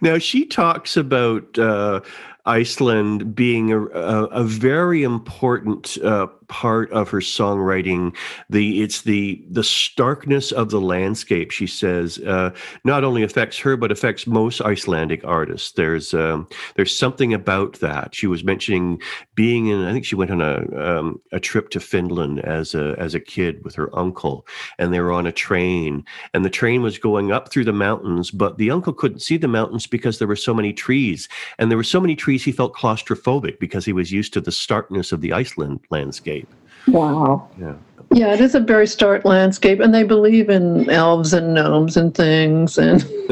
now she talks about uh, Iceland being a, a, a very important uh, part of her songwriting. The it's the the starkness of the landscape. She says uh, not only affects her but affects most Icelandic artists. There's um, there's something about that. She was mentioning being in. I think she went on a um, a trip to Finland as a as a kid with her uncle, and they were on a train, and the train was going up through the mountains, but the uncle couldn't see the mountains because there were so many trees, and there were so many trees he felt claustrophobic because he was used to the starkness of the Iceland landscape. Wow. Yeah. Yeah, it is a very stark landscape, and they believe in elves and gnomes and things, and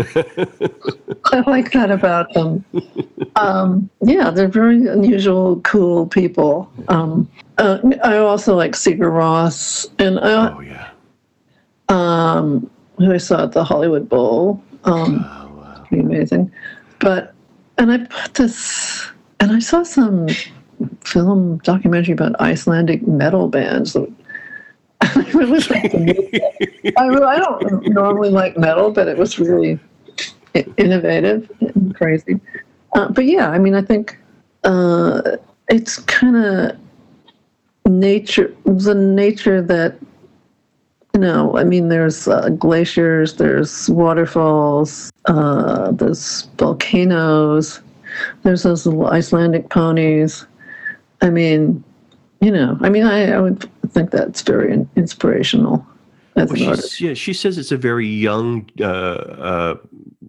I like that about them. Um, yeah, they're very unusual, cool people. Um, uh, I also like Sigur Rós, and I, oh yeah, um, who I saw at the Hollywood Bowl. Um, oh, wow. Pretty amazing, but and I put this, and I saw some film documentary about Icelandic metal bands. I really I, I don't normally like metal, but it was really innovative and crazy. Uh, but yeah, I mean, I think uh, it's kind of nature, the nature that you know, I mean, there's uh, glaciers, there's waterfalls, uh, there's volcanoes, there's those little Icelandic ponies. I mean, you know, I mean, I, I would think that's very inspirational. As well, an artist. Yeah, she says it's a very young, uh, uh,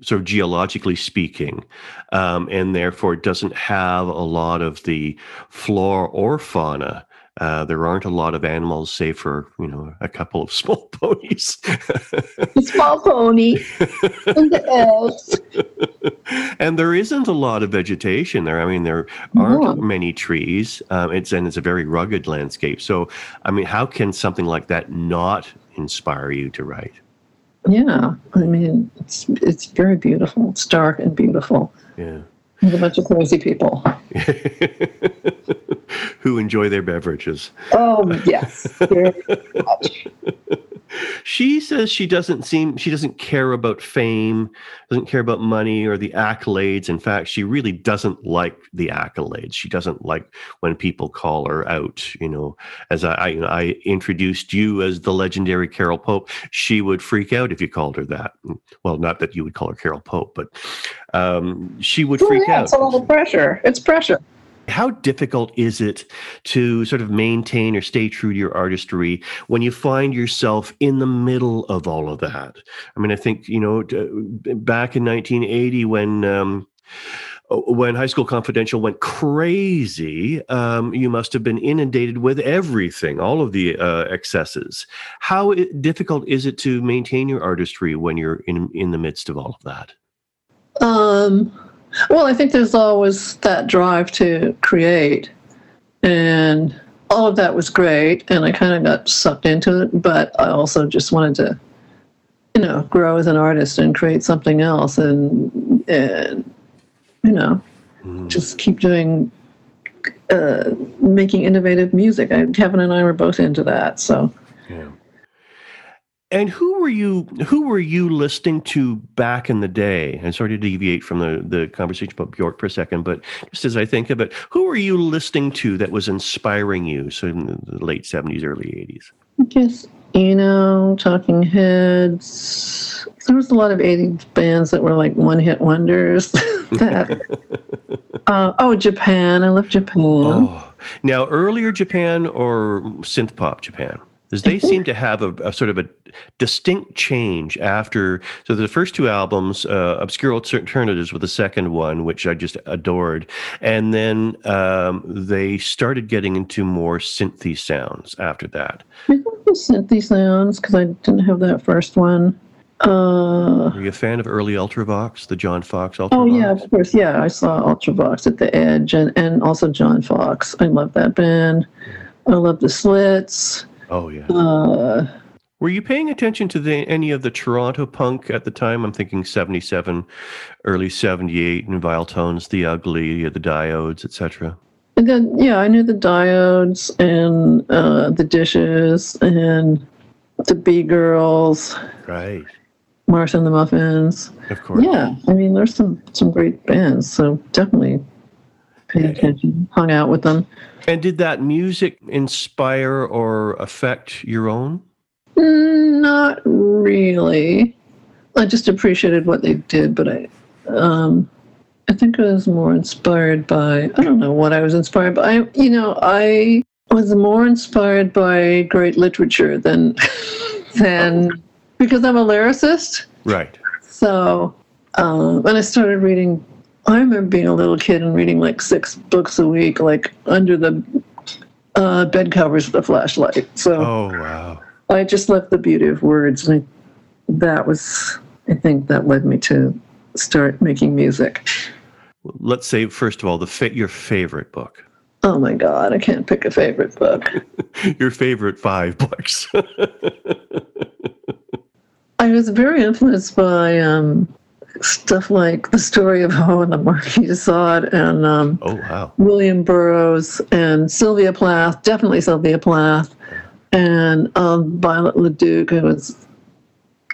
sort of geologically speaking, um, and therefore it doesn't have a lot of the flora or fauna uh, there aren't a lot of animals, save for you know a couple of small ponies. small pony and the elves. And there isn't a lot of vegetation there. I mean, there aren't yeah. many trees. Um, it's and it's a very rugged landscape. So, I mean, how can something like that not inspire you to write? Yeah, I mean, it's it's very beautiful. It's dark and beautiful. Yeah. With a bunch of crazy people. who enjoy their beverages. Oh yes, very much. She says she doesn't seem she doesn't care about fame, doesn't care about money or the accolades. In fact, she really doesn't like the accolades. She doesn't like when people call her out. You know, as I I, you know, I introduced you as the legendary Carole Pope, she would freak out if you called her that. Well, not that you would call her Carole Pope, but um, she would freak yeah, out. it's a lot of pressure. It's pressure. How difficult is it to sort of maintain or stay true to your artistry when you find yourself in the middle of all of that? I mean, I think, you know, back in 1980 when. Um, when High School Confidential went crazy, um, you must have been inundated with everything, all of the uh, excesses. How difficult is it to maintain your artistry when you're in in the midst of all of that? Um, well, I think there's always that drive to create, and all of that was great, and I kind of got sucked into it. But I also just wanted to, you know, grow as an artist and create something else, and and you know, just keep doing, uh, making innovative music. I, Kevin and I were both into that, so. Yeah. And who were you? Who were you listening to back in the day? And sorry to deviate from the the conversation about Bjork for a second, but just as I think of it, who were you listening to that was inspiring you? So in the late seventies, early eighties. I guess know, Talking Heads. There was a lot of '80s bands that were like one-hit wonders. that, uh, oh, Japan! I love Japan. Oh, now earlier Japan or synth pop Japan? Because they seem to have a, a sort of a distinct change after. So the first two albums, uh, Obscure Alternatives, with the second one, which I just adored, and then um, they started getting into more synthy sounds after that. I think the synthy sounds because I didn't have that first one. Uh, Are you a fan of early Ultravox, the John Foxx Ultravox? oh yeah, of course. Yeah, I saw Ultravox at the Edge, and and also John Foxx. I love that band. I love the Slits. Oh yeah. Uh, Were you paying attention to the, any of the Toronto punk at the time? I'm thinking 77, early 78, and Viletones, The Ugly, the Diodes, etc. And then, yeah, I knew the diodes and uh, the dishes and the B girls, Right. Martha and the Muffins. Of course. Yeah, I mean, there's some some great bands, so definitely pay attention, hung out with them. And did that music inspire or affect your own? Not really. I just appreciated what they did, but I, um, I think I was more inspired by. I don't know what I was inspired by. I, you know, I was more inspired by great literature than than because I'm a lyricist. Right. So um, when I started reading, I remember being a little kid and reading like six books a week, like under the uh, bed covers with a flashlight. So. Oh, wow. I just love the beauty of words, and I, that was, I think, that led me to start making music. Let's say, first of all, the fa- your favorite book. Oh my God, I can't pick a favorite book. your favorite five books. I was very influenced by um, stuff like the story of O and the Marquis de Sade and um, oh, wow. William Burroughs and Sylvia Plath, definitely Sylvia Plath, and um, Violette Leduc, who was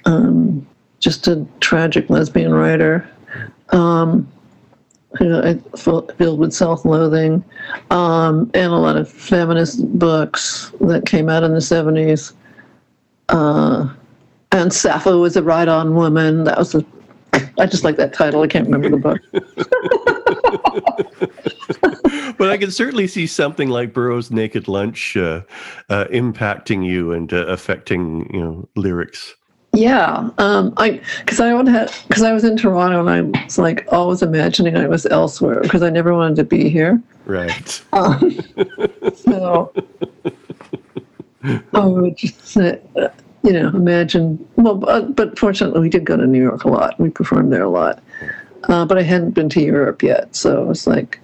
um, just a tragic lesbian writer, um, who I filled with self-loathing, um, and a lot of feminist books that came out in the 70s. Uh, and Sappho was a right-on woman. That was a I just like that title. I can't remember the book. but I can certainly see something like Burroughs' Naked Lunch uh, uh, impacting you and uh, affecting, you know, lyrics. Yeah, um, I because I have because I was in Toronto and I was like always imagining I was elsewhere because I never wanted to be here. Right. Um, so I would just say, uh, you know, imagine. Well, but, but fortunately, we did go to New York a lot. We performed there a lot, uh, but I hadn't been to Europe yet. So it was like,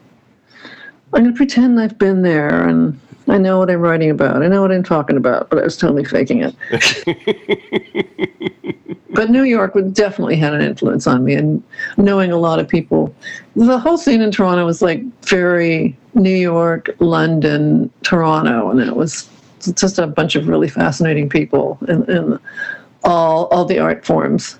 I'm going to pretend I've been there and I know what I'm writing about. I know what I'm talking about, but I was totally faking it. but New York would definitely had an influence on me, and knowing a lot of people. The whole scene in Toronto was like very New York, London, Toronto, and it was just a bunch of really fascinating people in, in all all the art forms.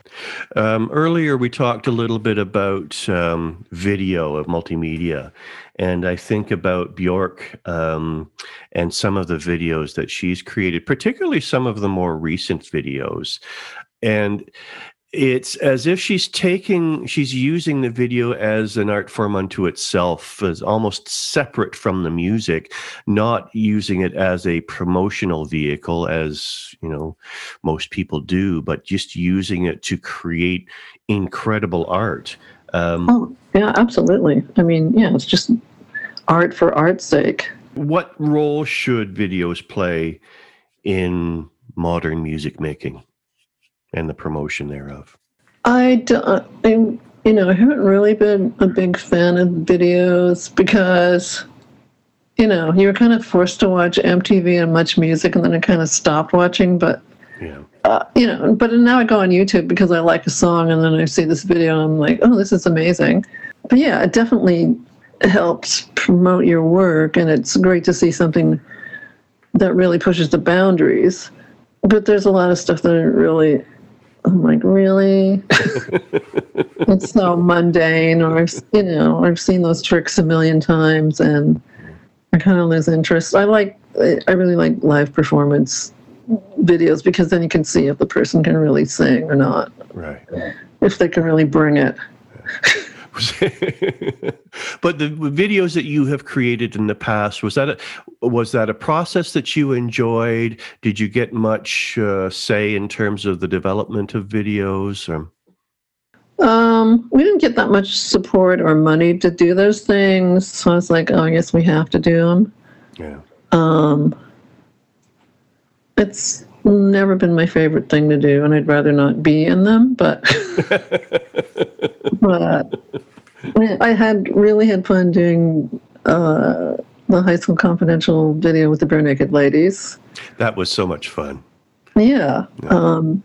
Um, earlier, we talked a little bit about um, video of multimedia, and I think about Bjork um, and some of the videos that she's created, particularly some of the more recent videos. And it's as if she's taking she's using the video as an art form unto itself as almost separate from the music not using it as a promotional vehicle as you know most people do but just using it to create incredible art. Um, oh yeah absolutely. I mean yeah it's just art for art's sake. What role should videos play in modern music making and the promotion thereof? I, don't, I, you know, I haven't really been a big fan of videos because, you know, you were kind of forced to watch MTV and MuchMusic, and then I kind of stopped watching. But, yeah. Uh, you know, but now I go on YouTube because I like a song, and then I see this video, and I'm like, oh, this is amazing. But yeah, it definitely helps promote your work, and it's great to see something that really pushes the boundaries. But there's a lot of stuff that really I'm like, really? it's so mundane, or I've, you know, I've seen those tricks a million times, and I kind of lose interest. I like, I really like live performance videos because then you can see if the person can really sing or not. Right. If they can really bring it. but the videos that you have created in the past was that a, was that a process that you enjoyed? Did you get much uh, say in terms of the development of videos? Or? Um, we didn't get that much support or money to do those things, so I was like, "Oh, I guess we have to do them." Yeah. Um, it's never been my favorite thing to do, and I'd rather not be in them. But but I had really had fun doing uh, the High School Confidential video with the Barenaked Ladies. That was so much fun. Yeah, yeah. Um,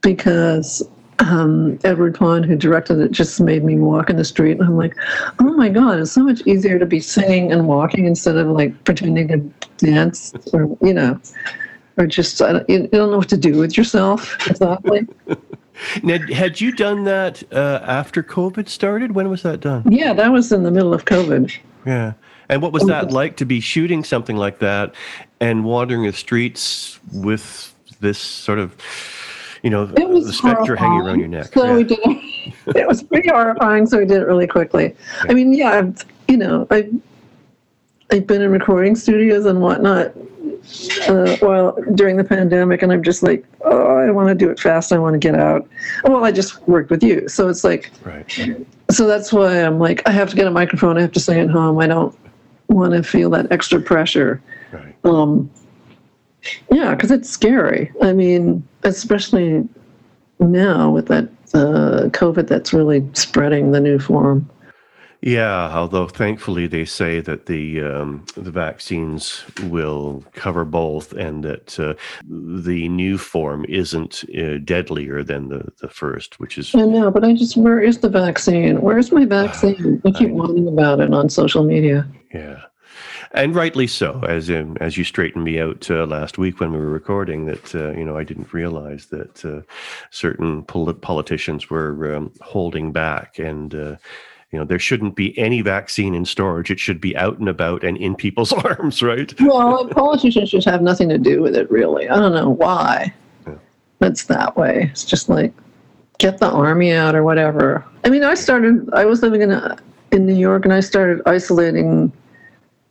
because um, Edward Pond, who directed it, just made me walk in the street, and I'm like, oh my god, it's so much easier to be singing and walking instead of like pretending to dance, or you know or just you don't know what to do with yourself exactly. now, had you done that uh, after COVID started? When was that done? Yeah, that was in the middle of COVID. Yeah. And what was that like to be shooting something like that and wandering the streets with this sort of, you know, the specter hanging around your neck? So yeah. we did it. it was pretty horrifying, so we did it really quickly. Yeah. I mean, yeah, I've, you know, I've, I've been in recording studios and whatnot uh, well during the pandemic, and I'm just like, oh, I want to do it fast. I want to get out. Well, I just worked with you, so it's like, right. So that's why I'm like, I have to get a microphone. I have to stay at home. I don't want to feel that extra pressure. Right. Um, yeah, because it's scary. I mean, especially now with that uh, COVID that's really spreading the new form. Yeah, although thankfully they say that the um, the vaccines will cover both, and that uh, the new form isn't uh, deadlier than the, the first, which is. I know, but I just where is the vaccine? Where's my vaccine? I keep whining about it on social media. Yeah, and rightly so. As in, as you straightened me out uh, last week when we were recording, that uh, you know I didn't realize that uh, certain pol- politicians were um, holding back and uh, you know there shouldn't be any vaccine in storage. It should be out and about and in people's arms right? Well politicians just have nothing to do with it really. I don't know why. Yeah. it's that way. It's just like get the army out or whatever. I mean i started i was living in a, in new york and i started isolating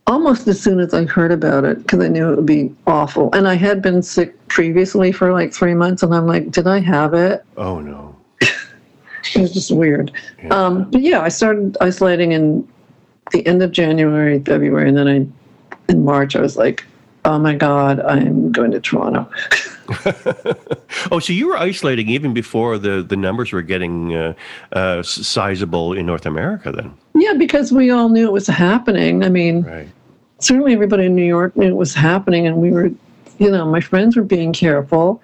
almost as soon as i heard about it because i knew it would be awful. And i had been sick previously for like three months and i'm like did i have it? Oh no it was just weird. Yeah. Um, but yeah, I started isolating in the end of January, February, and then I, in March, I was like, oh my God, I'm going to Toronto. oh, so you were isolating even before the, the numbers were getting uh, uh, sizable in North America then? Yeah, because we all knew it was happening. I mean, right. certainly everybody in New York knew it was happening, and we were, you know, my friends were being careful.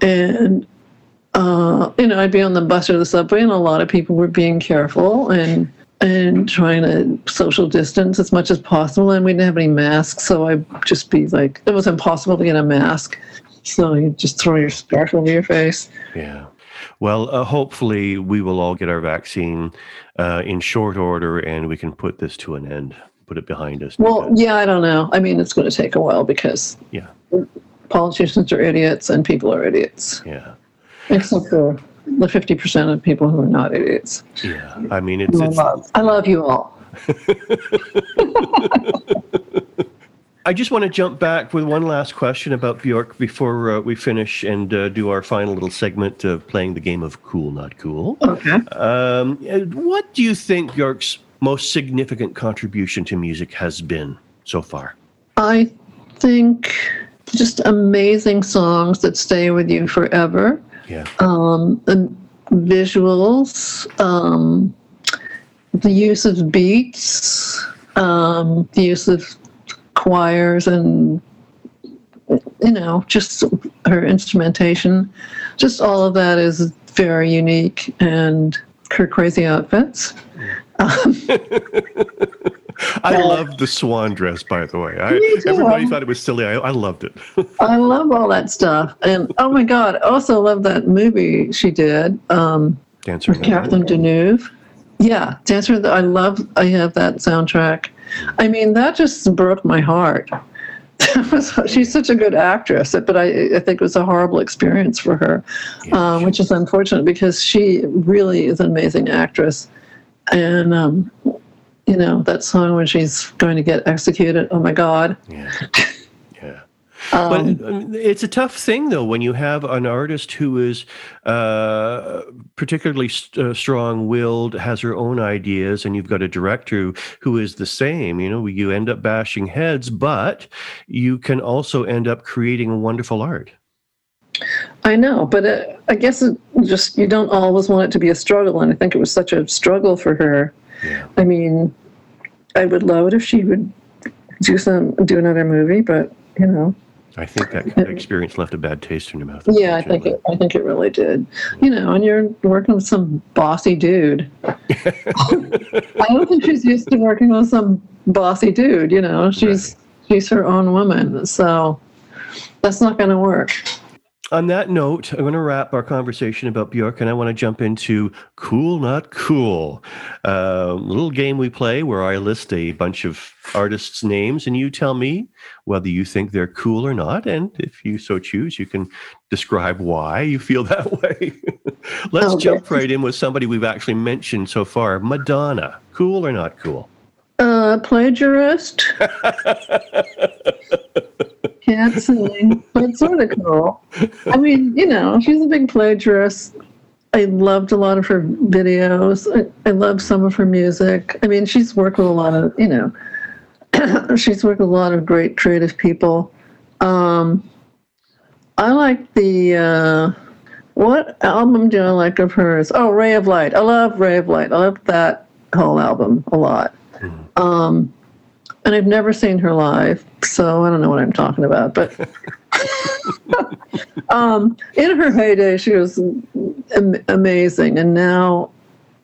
And uh, you know, I'd be on the bus or the subway, and a lot of people were being careful and and trying to social distance as much as possible. And we didn't have any masks, so I'd just be like, it was impossible to get a mask. So you just throw your scarf over your face. Yeah. Well, uh, hopefully we will all get our vaccine uh, in short order, and we can put this to an end, put it behind us. Well, because- yeah, I don't know. I mean, it's going to take a while because yeah, politicians are idiots and people are idiots, yeah, except for the 50% of people who are not idiots. yeah. I mean, it's, I it's love, I love you all. I just want to jump back with one last question about Bjork before uh, we finish and uh, do our final little segment of playing the game of cool, not cool. Okay. Um, what do you think Bjork's most significant contribution to music has been so far? I think just amazing songs that stay with you forever. Yeah. Um, visuals, um, the use of beats, um, the use of choirs, and you know, just her instrumentation. Just all of that is very unique, and her crazy outfits. I love the swan dress, by the way. I, everybody thought it was silly. I, I loved it. I love all that stuff, and oh my god, I also love that movie she did. Um, Dancer. with Catherine Deneuve. Yeah, Dancer. with I love. I have that soundtrack. I mean, that just broke my heart. She's such a good actress, but I, I think it was a horrible experience for her, um, which is unfortunate because she really is an amazing actress. And um, you know that song when she's going to get executed. Oh my God! Yeah. Yeah. Um, but um, it's a tough thing, though, when you have an artist who is uh, particularly st- uh, strong-willed, has her own ideas, and you've got a director who is the same. You know, you end up bashing heads, but you can also end up creating wonderful art. I know, but uh, I guess it just you don't always want it to be a struggle, and I think it was such a struggle for her. Yeah. I mean, I would love it if she would do some do another movie, but you know, I think that kind of experience left a bad taste in your mouth. yeah, I think it, I think it really did. You know, and you're working with some bossy dude. I don't think she's used to working with some bossy dude. You know, she's she's her own woman, so that's not going to work. On that note, I'm going to wrap our conversation about Bjork, and I want to jump into cool, not cool. Uh, little game we play where I list a bunch of artists' names, and you tell me whether you think they're cool or not. And if you so choose, you can describe why you feel that way. Let's Okay. jump right in with somebody we've actually mentioned so far Madonna. Cool or not cool? Uh, plagiarist. Can't but sort of cool. I mean, you know, she's a big plagiarist. I loved a lot of her videos. I, I love some of her music. I mean, she's worked with a lot of, you know, she's worked with a lot of great creative people. Um, I like the, uh, what album do I like of hers? Oh, Ray of Light. I love Ray of Light. I love that whole album a lot. Um, and I've never seen her live, so I don't know what I'm talking about. But um, in her heyday, she was am- amazing, and now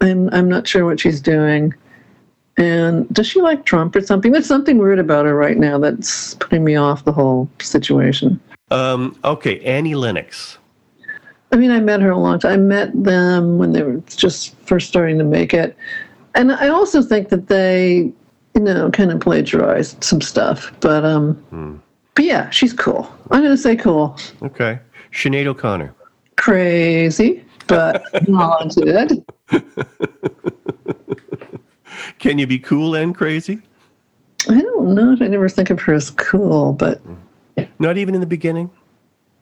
I'm I'm not sure what she's doing. And does she like Trump or something? There's something weird about her right now that's putting me off the whole situation. Um, okay, Annie Lennox. I mean, I met her a long time. I met them when they were just first starting to make it. And I also think that they, you know, kind of plagiarized some stuff. But um but yeah, she's cool. I'm gonna say cool. Okay. Sinead O'Connor. Crazy, but talented. Can you be cool and crazy? I don't know. I never think of her as cool, but Not even in the beginning?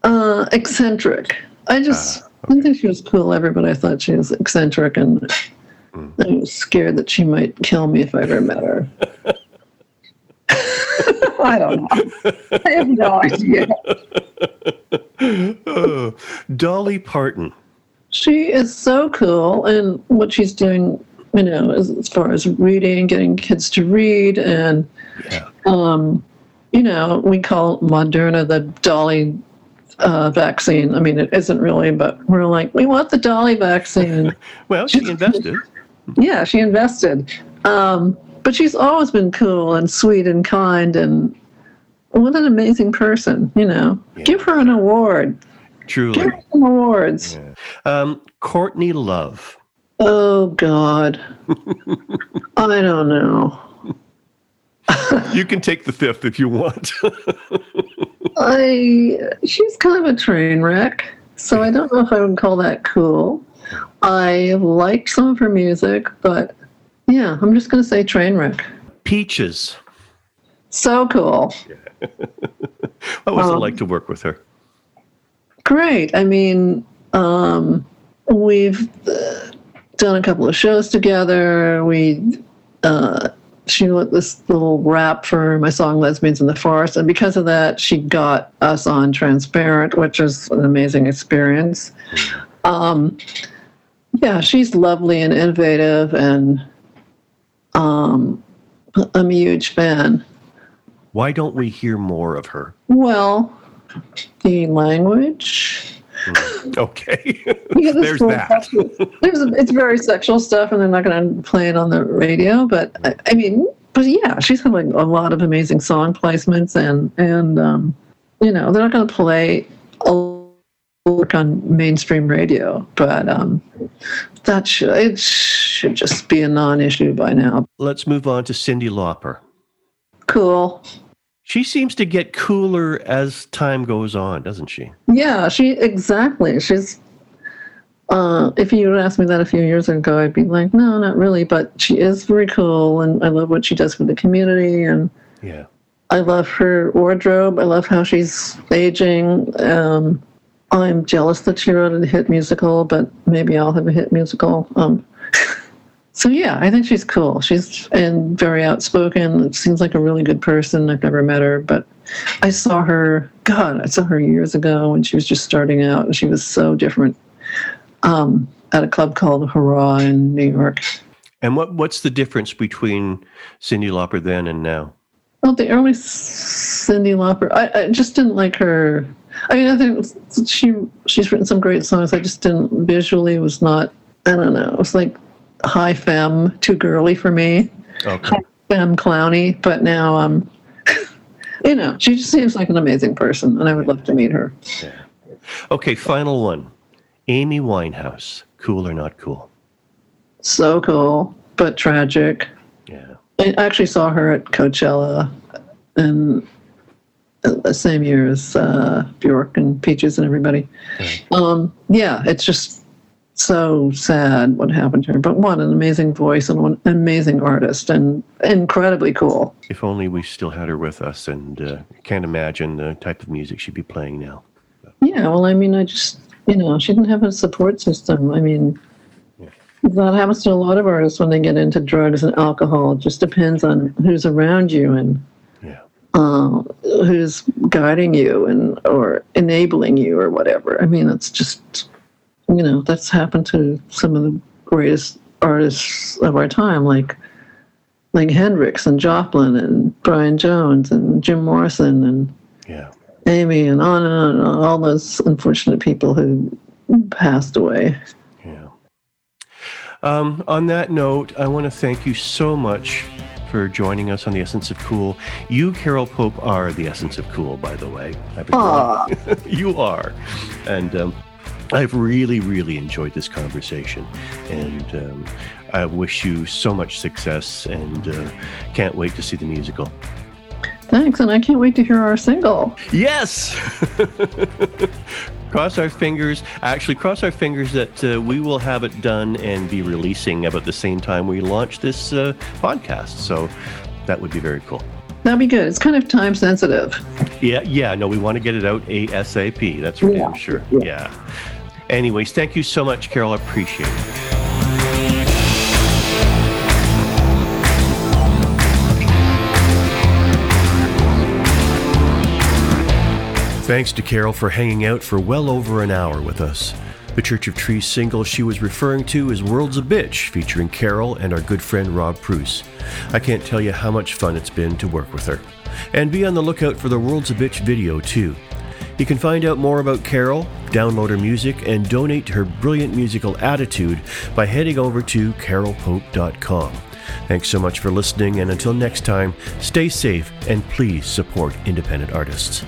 uh eccentric. I just I didn't think she was cool ever, but I thought she was eccentric and I was scared that she might kill me if I ever met her. I don't know. I have no idea. Oh, Dolly Parton. She is so cool, and what she's doing, you know, as, as far as reading, getting kids to read, and Yeah. um, you know, we call Moderna the Dolly uh, vaccine. I mean, it isn't really, but we're like, we want the Dolly vaccine. well, she invested. Yeah, she invested. Um, but she's always been cool and sweet and kind and what an amazing person, you know. Yeah. Give her an award. Truly. Give her some awards. Yeah. Um, Courtney Love. Oh, God. I don't know. you can take the fifth if you want. I she's kind of a train wreck, so I don't know if I would call that cool. I liked some of her music, but yeah, I'm just going to say train wreck. Peaches. So cool. what was um, it like to work with her? Great. I mean, um, we've uh, done a couple of shows together. We uh, she wrote this little rap for my song "Lesbians in the Forest," and because of that, she got us on Transparent, which is an amazing experience. Um, yeah, she's lovely and innovative, and um, I'm a huge fan. Why don't we hear more of her? Well, the language. Hmm. Okay. there's that. there's a, it's very sexual stuff, and they're not going to play it on the radio. But I, I, mean, but yeah, she's had like a lot of amazing song placements, and and um, you know they're not going to play a work on mainstream radio, but um, that should it should just be a non-issue by now. Let's move on to Cyndi Lauper. Cool. She seems to get cooler as time goes on, doesn't she? Yeah, she exactly. She's. Uh, if you had asked me that a few years ago, I'd be like, no, not really. But she is very cool, and I love what she does for the community, and yeah, I love her wardrobe. I love how she's aging. Um, I'm jealous that she wrote a hit musical, but maybe I'll have a hit musical. Um, so yeah, I think she's cool. She's and very outspoken. It seems like a really good person. I've never met her, but I saw her. God, I saw her years ago when she was just starting out, and she was so different. Um, at a club called Hurrah in New York. And what what's the difference between Cyndi Lauper then and now? Well, the early Cyndi Lauper, I, I just didn't like her I mean, I think she she's written some great songs. I just didn't visually was not. I don't know. It was like high femme, too girly for me. Okay. High femme, clowny. But now, um, you know, she just seems like an amazing person, and I would love to meet her. Yeah. Okay, final one. Amy Winehouse, cool or not cool? So cool, but tragic. Yeah. I actually saw her at Coachella, and the same year as uh, Bjork and Peaches and everybody. Um, yeah, it's just so sad what happened to her. But what an amazing voice and one amazing artist and incredibly cool. If only we still had her with us, and uh, can't imagine the type of music she'd be playing now. Yeah, well, I mean, I just you know she didn't have a support system. I mean. That happens to a lot of artists when they get into drugs and alcohol. It just depends on who's around you and uh, who's guiding you and or enabling you or whatever. I mean, it's just you know that's happened to some of the greatest artists of our time, like like Hendrix and Joplin and Brian Jones and Jim Morrison and yeah. Amy and on and on, and on, all those unfortunate people who passed away. Yeah. Um, on that note, I want to thank you so much for joining us on the Essence of Cool. You, Carole Pope, are the Essence of Cool, by the way. you are. And um, I've really, really enjoyed this conversation. And um, I wish you so much success and uh, can't wait to see the musical. Thanks, and I can't wait to hear our single. Yes! cross our fingers. Actually, cross our fingers that uh, we will have it done and be releasing about the same time we launch this uh, podcast. So that would be very cool. That'd be good. It's kind of time sensitive. Yeah, yeah. No, we want to get it out ASAP. That's for yeah. damn sure. Yeah. yeah. Anyways, thank you so much, Carole. I appreciate it. Thanks to Carole for hanging out for well over an hour with us. The Church of Trees single she was referring to is World's a Bitch, featuring Carole and our good friend Rob Pruce. I can't tell you how much fun it's been to work with her. And be on the lookout for the World's a Bitch video, too. You can find out more about Carole, download her music, and donate to her brilliant musical attitude by heading over to carolepope.com. Thanks so much for listening, and until next time, stay safe and please support independent artists.